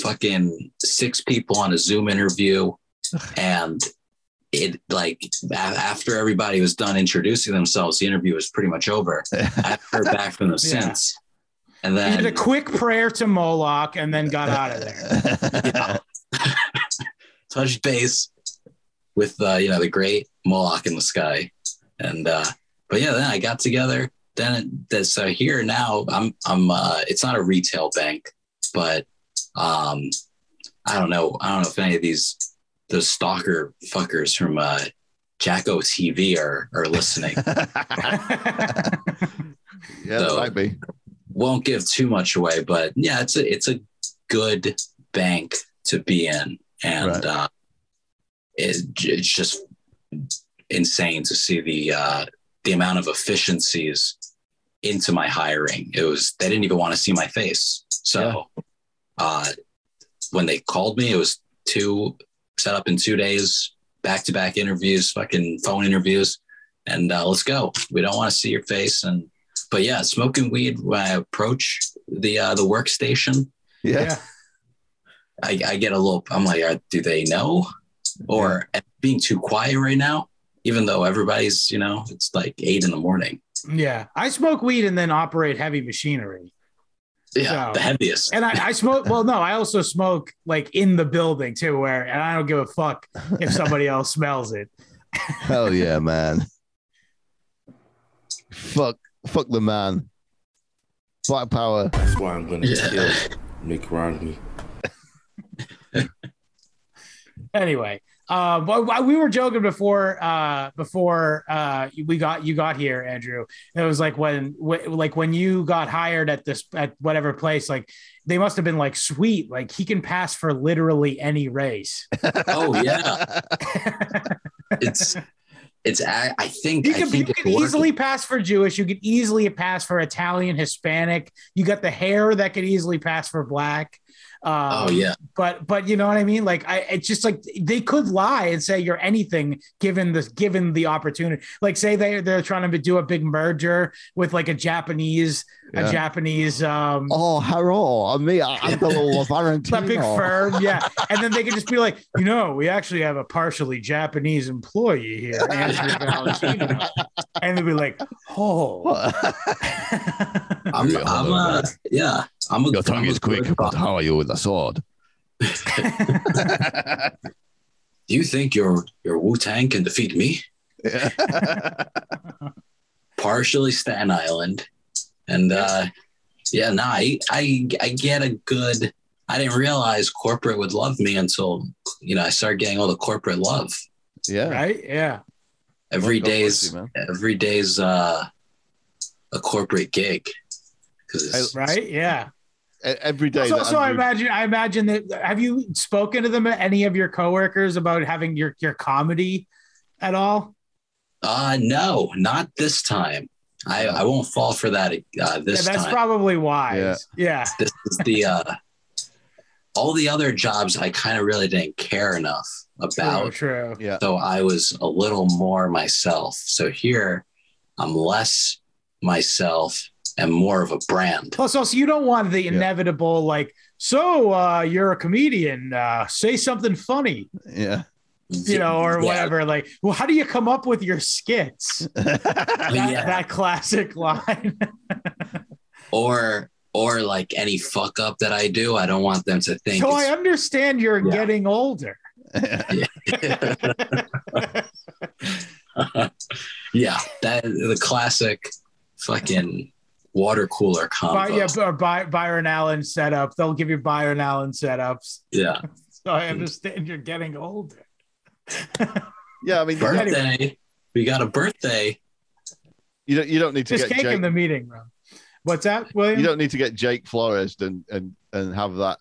fucking six people on a Zoom interview, and it like after everybody was done introducing themselves, the interview was pretty much over. I haven't heard back from them Yeah. since, and You did a quick prayer to Moloch and then got out of there. touch base with uh, you know the great Moloch in the sky, and uh, but yeah, then I got together. Then it, so here now I'm I'm uh, it's not a retail bank, but um, I don't know I don't know if any of these those stalker fuckers from uh, Jacko TV are are listening. yeah, So- that might be. Won't give too much away, but yeah, it's a it's a good bank to be in, and Right. uh, it, it's just insane to see the uh, the amount of efficiencies into my hiring. It was they didn't even want to see my face. So uh, when they called me, it was two set up in two days, back to back interviews, fucking phone interviews, and uh, let's go. We don't want to see your face, and but yeah, smoking weed when I approach the uh, the workstation, Yeah. yeah. I, I get a little. I'm like, uh, do they know, or am I being too quiet right now? Even though everybody's, you know, it's like eight in the morning. Yeah. I smoke weed and then operate heavy machinery. Yeah, So- the heaviest. And I, I smoke. Well, no, I also smoke like in the building too, where and I don't give a fuck if somebody else smells it. Hell yeah, man. Fuck, fuck the man. Black power. That's why I'm gonna Yeah. kill Mitt Romney. Anyway, uh, but we were joking before uh, before uh, we got you got here, Andrew. It was like when wh- like when you got hired at this at whatever place, like they must have been like sweet. Like he can pass for literally any race. oh yeah, it's it's. I, I think You I can, you can easily pass for Jewish. You can easily pass for Italian, Hispanic. You got the hair that could easily pass for black. Um, Oh yeah, but but you know what I mean? Like I, it's just like they could lie and say you're anything given the given the opportunity. Like say they they're trying to do a big merger with like a Japanese Yeah. a Japanese um. Oh, hello. Me, I'm the little a Valentino. big firm, yeah, and then they could just be like, you know, we actually have a partially Japanese employee here, Andrew Valentino, and they'd be like, oh, I'm, Yeah, I'm hello, uh, yeah, I'm a Your tongue I'm is quick, but cop. how are you with a sword? Do you think your your Wu Tang can defeat me? Partially Staten Island, and uh, yeah, no, I, I I get a good. I didn't realize corporate would love me until you know I started getting all the corporate love. yeah. right, yeah, Every God bless day's you, man. every day's uh, a corporate gig because right, yeah. Every day. So, that so I imagine, I imagine that. Have you spoken to them, any of your coworkers, about having your your comedy at all? uh no, not this time. I I won't fall for that uh, this yeah, that's time. probably wise. Yeah, yeah. this is the uh all the other jobs I kind of really didn't care enough true, about. true. Yeah. So I was a little more myself. So here I'm less myself and more of a brand. Plus, also, you don't want the inevitable like. So, uh, you're a comedian. Uh, say something funny, Yeah. you know, or Yeah. whatever. Like, well, how do you come up with your skits? That, Yeah. that classic line. Or or like any fuck up that I do, I don't want them to think so I understand you're Yeah. getting older. yeah, that the classic fucking water cooler combo. By, yeah, or By, Byron Allen setup. They'll give you Byron Allen setups. yeah. So I understand you're getting older. yeah. I mean, Birthday. We got a birthday. you don't. You don't need to Just get cake Jake. in the meeting room. What's that, William? You don't need to get Jake Flores and and and have that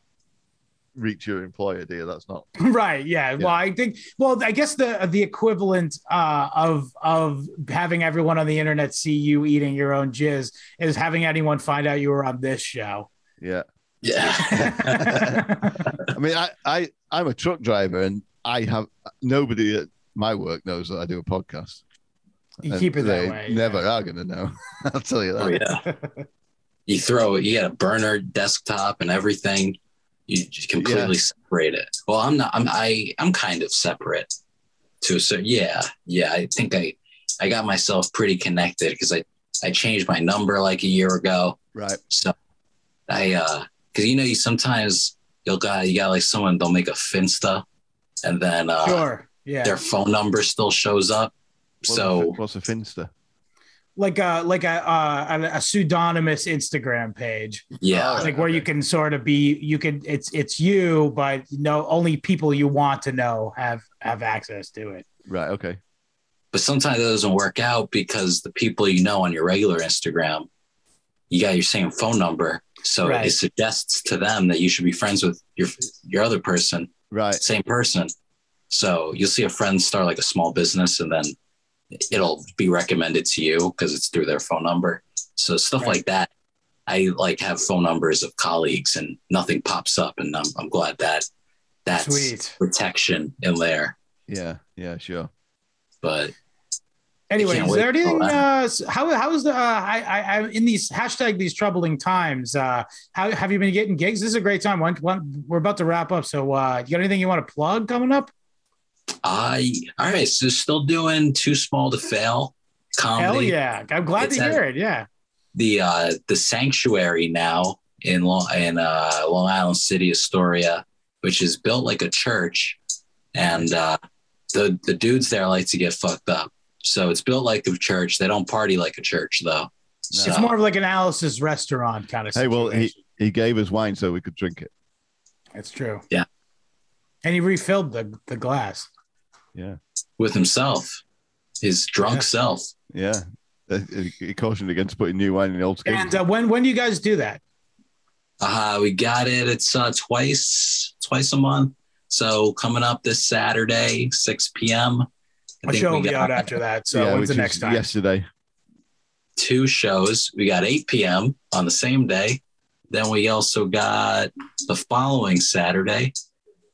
reach your employer, do you? That's not. right. Yeah. Well, I think. Well, I guess the the equivalent uh, of of having everyone on the internet see you eating your own jizz is having anyone find out you were on this show. Yeah. Yeah. I mean, I, I, I'm a truck driver and I have nobody at my work knows that I do a podcast. you And keep it they that way. Never are going to know. I'll tell you that. oh yeah. You throw you got a burner desktop and everything. You just completely separate it. Well, I'm not. I'm I I'm kind of separate. To a certain. yeah yeah. I think I I got myself pretty connected because I I changed my number like a year ago. Right. So I uh because you know you sometimes you'll got you got like someone they'll make a finsta and then uh Sure. Yeah. their phone number still shows up. What's so a, what's a finsta? Like a like a uh, a, a pseudonymous Instagram page, yeah, Oh, like where you can sort of be you can it's it's you, but no only people you want to know have have access to it. Right. Okay. but sometimes it doesn't work out because the people you know on your regular Instagram, you got your same phone number. So Right. it suggests to them that you should be friends with your your other person, Right. same person. So you'll see a friend start like a small business and then it'll be recommended to you because it's through their phone number. So stuff Right. like that. I like have phone numbers of colleagues and nothing pops up and I'm, I'm glad that that's Sweet. protection in there. Yeah. Yeah. Sure. But Anyway, is there anything? Uh, how how is the? Uh, I, I I in these hashtag these troubling times. Uh, how have you been getting gigs? This is a great time. One, one we're about to wrap up. So, uh, you got anything you want to plug coming up? I all right, so still doing too small to fail comedy. Hell yeah! I'm glad It's to hear it. Yeah. The uh the sanctuary now in Long in uh, Long Island City, Astoria, which is built like a church, and uh, the the dudes there like to get fucked up. So it's built like a church. They don't party like a church though. No. It's more of like an Alice's restaurant kind of Hey, well, he, he gave us wine so we could drink it. It's true. Yeah. And he refilled the, the glass. Yeah. with himself, his drunk Yeah. self. Yeah. Uh, He he cautioned against putting new wine in the old skin. And uh, when when do you guys do that? Uh, we got it. It's uh, twice twice a month. So coming up this Saturday, 6 p.m. I My think show we will be got out after that. So yeah, when's the next time? Yesterday. two shows. We got 8 p.m. on the same day. Then we also got the following Saturday.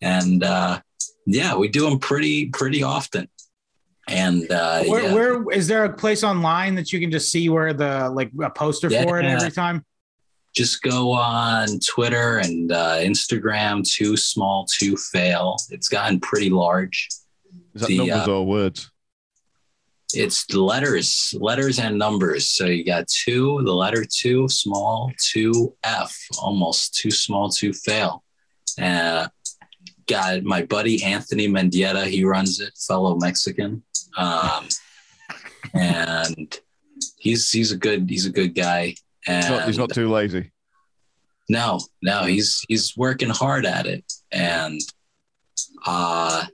And uh, yeah, we do them pretty, pretty often. And uh, Where, yeah, where is there a place online that you can just see where the like a poster for it Yeah. every time? just go on Twitter and uh, Instagram, too small, to fail. It's gotten pretty large. Is that The, numbers uh, or words? It's letters, letters and numbers. So you got two, the letter two, small, two F, almost too small, to fail. Uh, got my buddy Anthony Mendieta. He runs it, fellow Mexican, um, and he's he's a good he's a good guy. And He's not, he's not too lazy. no, no, he's he's working hard at it, and uh,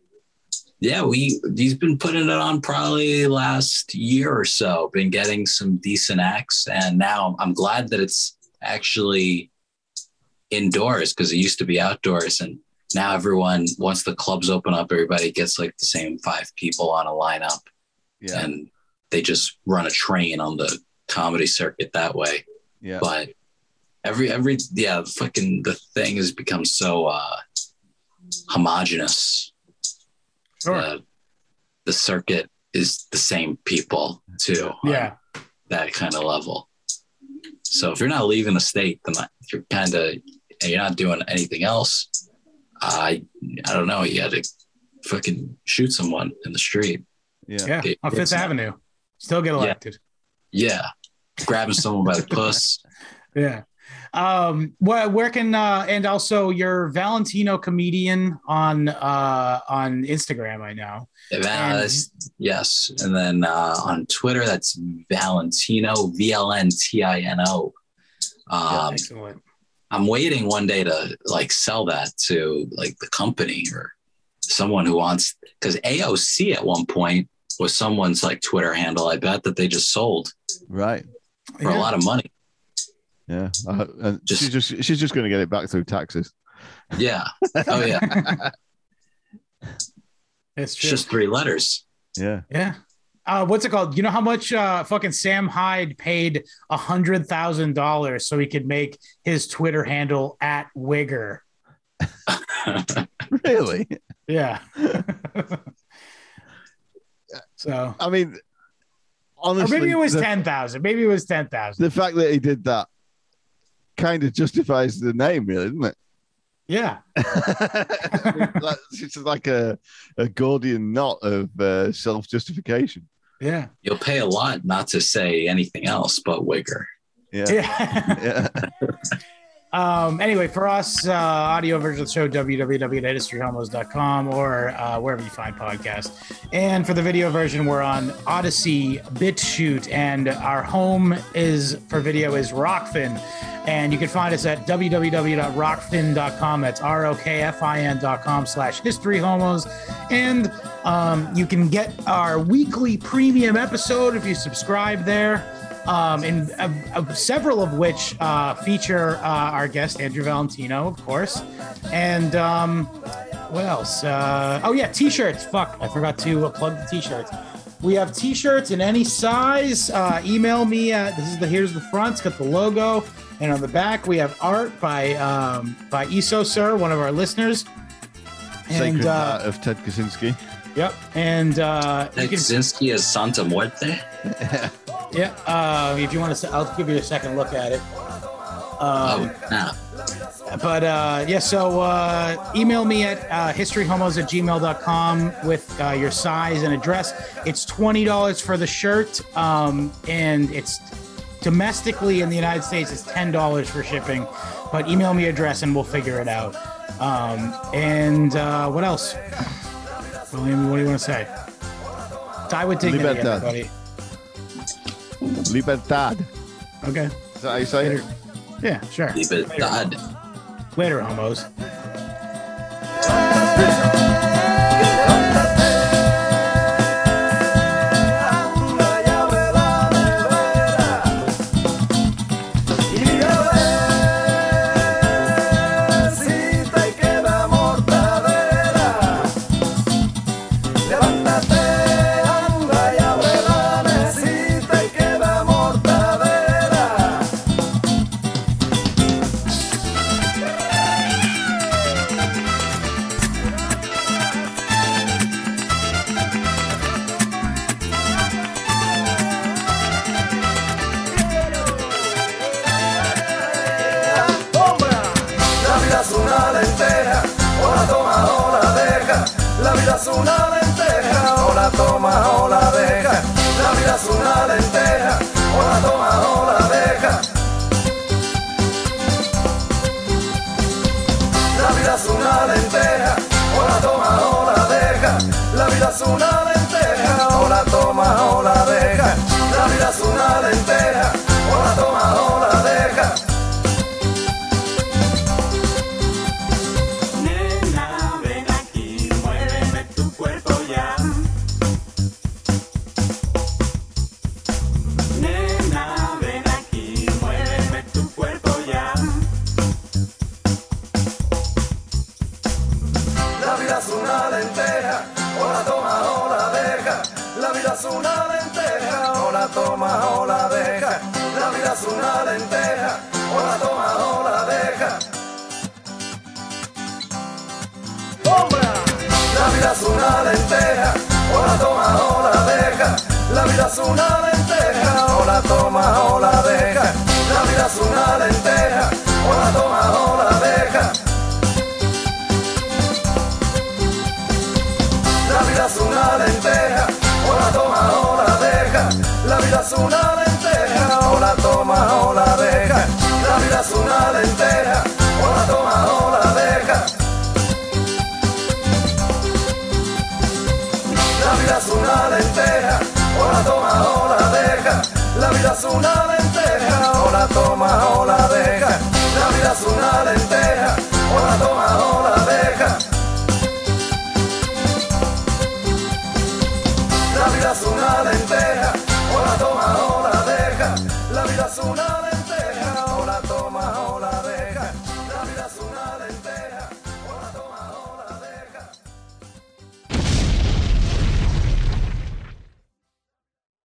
yeah, we he's been putting it on probably last year or so. Been getting some decent acts, and now I'm glad that it's actually indoors because it used to be outdoors, and now everyone once the clubs open up, everybody gets like the same five people on a lineup, Yeah. and they just run a train on the comedy circuit that way yeah. but every every yeah fucking the thing has become so uh homogenous Sure. Uh, the circuit is the same people too yeah. that kind of level so if you're not leaving the state then you're kind of and you're not doing anything else i i don't know you had to fucking shoot someone in the street yeah. Yeah. It- On Fifth Avenue. Still get elected. yeah grabbing someone by the puss Yeah. Um, where, where can uh and also your Valentino comedian on uh on Instagram, I know. Yeah, Val- that's- yes. And then uh, on Twitter, that's Valentino, V L N T I N O. Um, Excellent. I'm waiting one day to like sell that to like the company or someone who wants, because AOC at one point was someone's like Twitter handle. I bet that they just sold Right. for Yeah. a lot of money. Yeah. Uh, and Just- she's just she's just going to get it back through taxes. Yeah. Oh, yeah. It's It's just three letters. Yeah. yeah. Uh, what's it called? You know how much uh, fucking Sam Hyde paid a hundred thousand dollars so he could make his Twitter handle at Wigger. Really? Yeah. so, I mean, or honestly, maybe it was the, ten thousand. Maybe it was ten thousand. the fact that he did that kind of justifies the name, really, doesn't it? Yeah. It's like a, a Gordian knot of uh, self justification. Yeah. You'll pay a lot not to say anything else but Wigger. Yeah. Yeah. Yeah. Um, anyway, for us, uh, audio version of the show, www.historyhomos.com or uh, wherever you find podcasts. And for the video version, we're on Odysee, BitChute, and our home is for video is Rokfin. And you can find us at www.rokfin.com. That's R O K F I N.com slash history homos. And um, you can get our weekly premium episode if you subscribe there um, and uh, uh, several of which uh, feature uh, our guest Andrew Valentino, of course, and um, what else? Uh, oh yeah, t-shirts. Fuck, I forgot to uh, plug the t-shirts. We have t-shirts in any size. Email me. At, this is the here's the front. It's got the logo, and on the back we have art by um, by Iso Sir, one of our listeners. Sacred And uh, of Ted Kaczynski. yep, and uh, Ted can Kaczynski is Santa Muerte. yeah. Uh, if you want to, I'll give you a second look at it. Um, Oh, nah. But uh, yeah, so uh, email me at uh, historyhomos at gmail.com with uh, your size and address. It's $20 for the shirt, um, and it's domestically in the United States, it's ten dollars for shipping. But email me address and we'll figure it out. Um, and uh, what else, William? What do you want to say? Die with dignity, Libertad. everybody. Libertad. Okay. So I say Yeah, sure. Libertad. Later, homos.